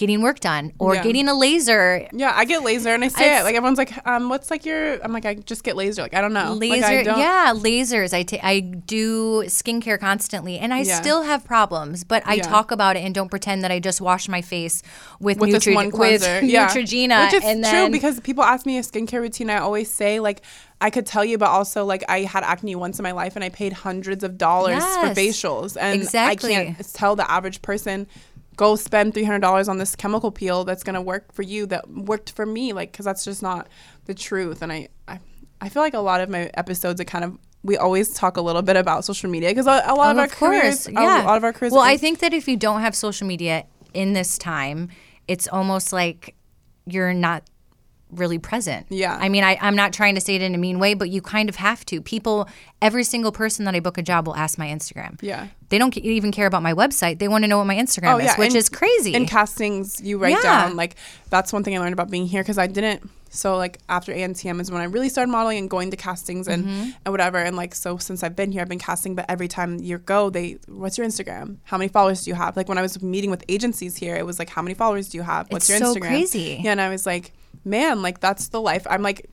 getting work done or Yeah. getting a laser. Yeah, I get laser and I say It's- it. Like everyone's like, um, what's like your I'm like, I just get laser. Like I don't know. Like, Laser, I don't- yeah, lasers. I ta- I do skincare constantly, and I Yeah. still have problems. But I Yeah. talk about it and don't pretend that I just wash my face with, with Nutri- this one cleanser. yeah. Neutrogena, Which is and true then because people ask me a skincare routine. I always say like I could tell you, but also like I had acne once in my life and I paid hundreds of dollars for facials, and Exactly. I can't tell the average person. Go spend three hundred dollars on this chemical peel that's gonna work for you that worked for me, like because that's just not the truth. And I, I, I feel like a lot of my episodes, it kind of we always talk a little bit about social media because a, a lot of, our careers, yeah. a lot of our careers. Well, I think that if you don't have social media in this time, it's almost like you're not really present. Yeah. I mean, I, I'm not trying to say it in a mean way, but you kind of have to. People, every single person that I book a job will ask my Instagram. Yeah. They don't even care about my website. They want to know what my Instagram is, which Oh, and- is crazy. In castings, you write Yeah. down like that's one thing I learned about being here because I didn't. So like after ANTM is when I really started modeling and going to castings and Mm-hmm. and whatever. And like so since I've been here, I've been casting. But every time you go, they what's your Instagram? How many followers do you have? Like when I was meeting with agencies here, it was like how many followers do you have? What's It's your so Instagram? crazy. Yeah, and I was like, man, like that's the life. I'm like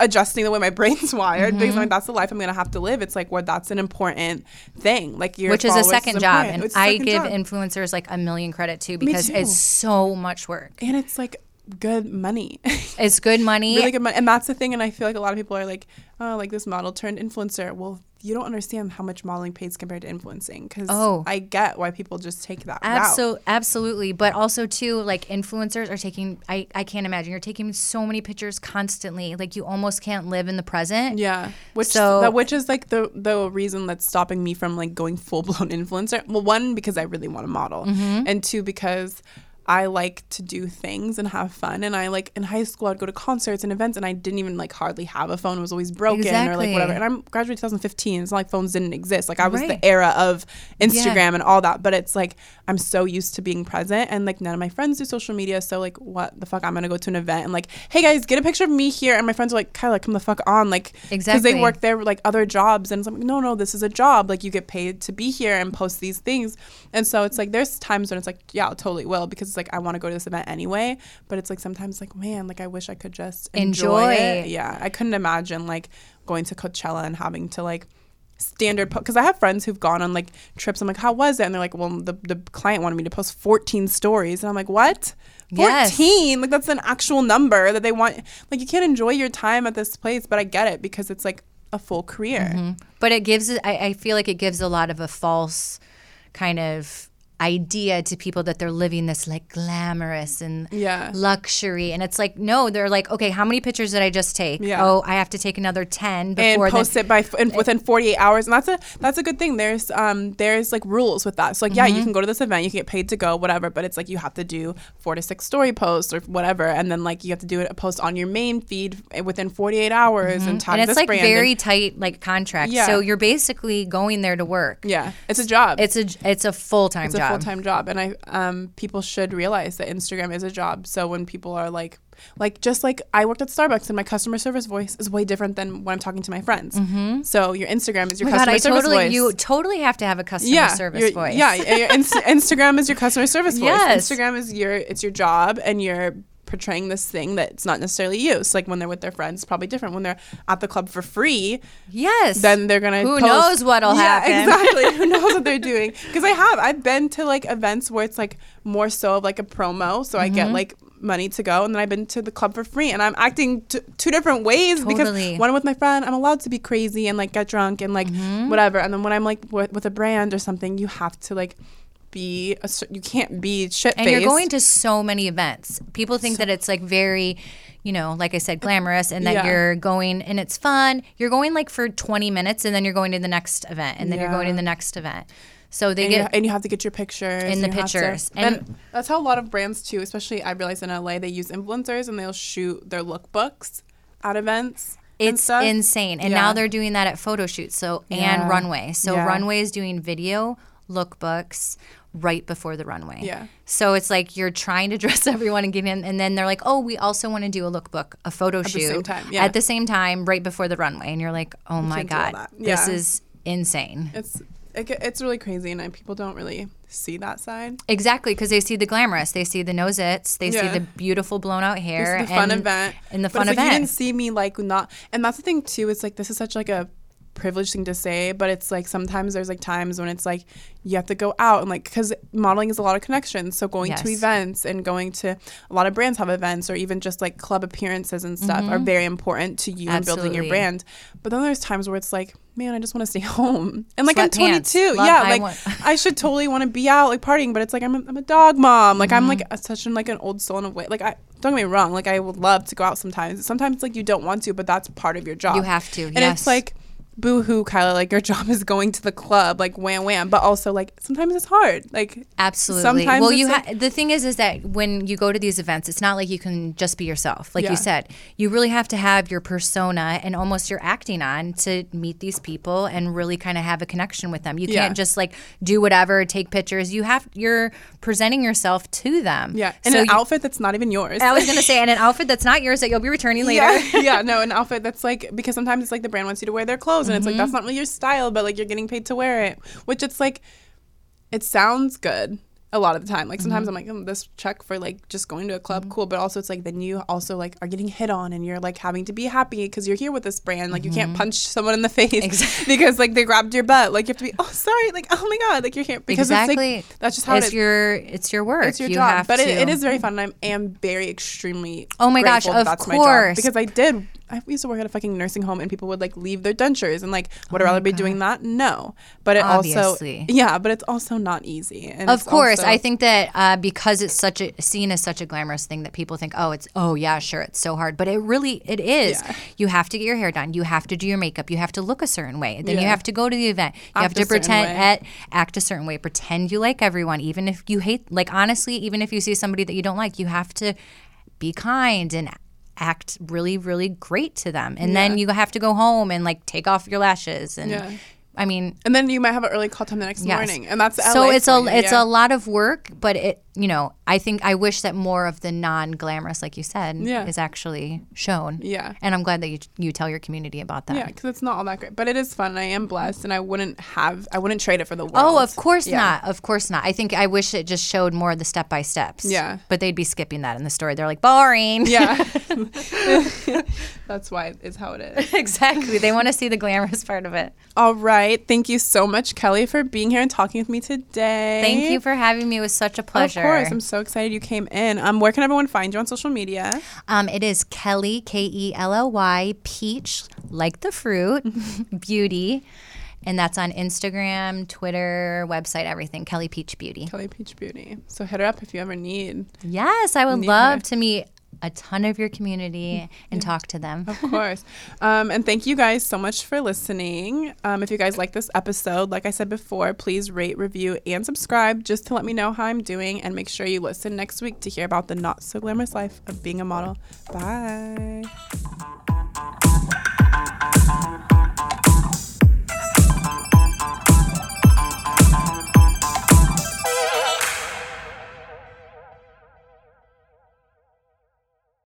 adjusting the way my brain's wired because Mm-hmm. I'm like, that's the life I'm gonna have to live. It's like where that's an important thing. Like your which is a second job. And a I second give job. influencers like a million credit too because too. it's so much work. and it's like good money. It's good money. really good money. And that's the thing. And I feel like a lot of people are like, oh, like this model turned influencer. Well, you don't understand how much modeling pays compared to influencing. Because Oh. I get why people just take that route. Absolutely. But also too, like influencers are taking I, I can't imagine. You're taking so many pictures constantly. Like you almost can't live in the present. Yeah, which So- that which is like the the reason that's stopping me from like going full blown influencer. Well, one because I really want to model, Mm-hmm. and two because I like to do things and have fun. And I like in high school I'd go to concerts and events, and I didn't even like hardly have a phone. It was always broken or like whatever. And I'm graduated 2015. It's not like phones didn't exist. Like I was Right. the era of Instagram and all that. But it's like I'm so used to being present, and like none of my friends do social media. So like what the fuck? I'm gonna go to an event and like, hey guys, get a picture of me here. And my friends are like, Kyla, come the fuck on, like exactly because they work there like other jobs and it's like no no this is a job like you get paid to be here and post these things and so it's like there's times when it's like yeah I totally will because it's like I want to go to this event anyway but it's like sometimes like man like I wish I could just enjoy, Enjoy. it. Yeah I couldn't imagine like going to Coachella and having to like standard because I have friends who've gone on like trips. I'm like how was it? And they're like well the, the client wanted me to post 14 stories. And I'm like what? 14 Yes. like that's an actual number that they want like you can't enjoy your time at this place. But I get it because it's like a full career. Mm-hmm. But it gives I, I feel like it gives a lot of a false kind of idea to people that they're living this like glamorous and Yeah. luxury and it's like no they're like okay how many pictures did i just take Yeah. oh i have to take another 10 before. and post the, it by f- in, within 48 hours and that's a that's a good thing there's um there's like rules with that so like yeah Mm-hmm. you can go to this event you can get paid to go whatever but it's like you have to do four to six story posts or whatever and then like you have to do it a post on your main feed within 48 hours and tag Mm-hmm. and it's like very and- tight like contract Yeah. so you're basically going there to work yeah it's a job it's a it's a full-time it's a job full-time job and i um people should realize that instagram is a job. So when people are like like just like i worked at starbucks and my customer service voice is way different than when i'm talking to my friends. So your instagram is your oh my god customer i service totally voice. you totally have to have a customer yeah, service your- voice. Yeah, your Inst- Instagram is your customer service voice. Yes. Instagram is your it's your job, and you're portraying this thing that's not necessarily you. So like when they're with their friends, it's probably different. When they're at the club for free, yes then they're gonna. Who post- knows what'll yeah, happen. Exactly. Who knows what they're doing? Because I have. I've been to like events where it's like more so of like a promo, so I get Mm-hmm. like money to go, and then I've been to the club for free, and I'm acting t- two different ways Totally. because when I'm with my friend, I'm allowed to be crazy and like get drunk and like Mm-hmm. whatever, and then when I'm like with, with a brand or something, you have to like be a, you can't be shit and you're going to so many events. People think that it's like very, you know, like I said, glamorous, and that Yeah. you're going and it's fun. You're going like for 20 minutes, and then you're going to the next event, and then you're going to the next event. So they and, you, get and you have to get your pictures In the you have to- and, And- that's how a lot of brands too especially i realized in la they use influencers and they'll shoot their lookbooks at events it's stuff. insane. And Yeah. now they're doing that at photo shoots. So Yeah. and runway. So Yeah. runway is doing video lookbooks right before the runway. Yeah. So it's like you're trying to dress everyone and get in, and then they're like, "Oh, we also want to do a lookbook, a photo the shoot same time, yeah. at the same time, right before the runway." And you're like, "Oh my do all god, that. this is insane." it's it, it's really crazy and I, people don't really see that side Exactly, because they see the glamorous, they see the nose-its, they see the beautiful blown out hair, It's the fun event and the But fun it's like, event. you didn't see me like not and that's the thing too it's like this is such like a privileged thing to say but it's like sometimes there's like times when it's like you have to go out and like because modeling is a lot of connections. So going to events and going to a lot of brands have events or even just like club appearances and stuff are very important to you and building your Mm-hmm. Brand. But then there's times where it's like man i just want to stay home. And like i'm 22 Love- yeah I like i should totally want to be out like partying but it's like i'm a, I'm a dog mom. Like i'm like Mm-hmm. a, such an like an old soul in a way. Like i don't get me wrong like i would love to go out sometimes. Sometimes like you don't want to but that's part of your job. You have to, and yes. it's like boo hoo kyla like your job is going to the club like wham wham but also like sometimes it's hard like Absolutely. sometimes well, you like- ha- the thing is, is that when you go to these events, it's not like you can just be yourself. Like Yeah. you said, you really have to have your persona and almost your acting on to meet these people and really kind of have a connection with them. You can't just like do whatever, take pictures. You have you're presenting yourself to them. yeah in So an you- outfit that's not even yours I was gonna say, in an outfit that's not yours that you'll be returning later. Yeah, yeah, no, an outfit that's like because sometimes it's like the brand wants you to wear their clothes, and it's like Mm-hmm. that's not really your style, but like you're getting paid to wear it, which it's like, it sounds good, a lot of the time. Like sometimes Mm-hmm. I'm like, mm, this check for like just going to a club, cool. But also it's like then you also like are getting hit on and you're like having to be happy because you're here with this brand. Like you can't punch someone in the face Mm-hmm. Exactly. because like they grabbed your butt. Like you have to be, oh sorry, like oh my god, like you're here because exactly. it's like that's just how it's it is. your it's your work. it's your you job, but it, it is very fun. And I am very extremely. Oh my gosh, of that's my job course. because I did. I used to work at a fucking nursing home, and people would like leave their dentures, and like would I Oh my rather be doing that? No, but it also yeah, but it's also not easy. And Of course, also- I think that uh, because it's such a seen as such a glamorous thing that people think, oh, it's oh yeah, sure, it's so hard, but it really it is. Yeah. You have to get your hair done. You have to do your makeup. You have to look a certain way. Then you have to go to the event. You Act have to pretend at act a certain way. Pretend you like everyone, even if you hate. Like honestly, even if you see somebody that you don't like, you have to be kind and act really really great to them and then you have to go home and like take off your lashes and Yeah. i mean and then you might have an early call time the next Yes. morning, and that's so it's a you, it's yeah. a lot of work, but it you know I think I wish that more of the non glamorous, like you said, Yeah. is actually shown. Yeah. and I'm glad that you you tell your community about that. Yeah, because it's not all that great, but it is fun. and I am blessed, and I wouldn't have, I wouldn't trade it for the oh, world. Oh, of course Yeah. not. Of course not. I think I wish it just showed more of the step by steps. Yeah. But they'd be skipping that in the story. They're like, boring. Yeah, that's why it's how it is. exactly. They want to see the glamorous part of it. All right, thank you so much, Kelly, for being here and talking with me today. Thank you for having me. It was such a pleasure. Of course, I'm so excited you came in. Um, where can everyone find you on social media? Um, it is Kelly K E L L Y Peach, like the fruit, beauty, and that's on Instagram, Twitter, website, everything. Kelly Peach Beauty. Kelly Peach Beauty. So hit her up if you ever need. Yes, I would Need love her. to meet a ton of your community and talk to them. Of course. um, and thank you guys so much for listening. Um, if you guys like this episode, like I said before, please rate, review, and subscribe just to let me know how I'm doing. And make sure you listen next week to hear about the not so glamorous life of being a model. Bye.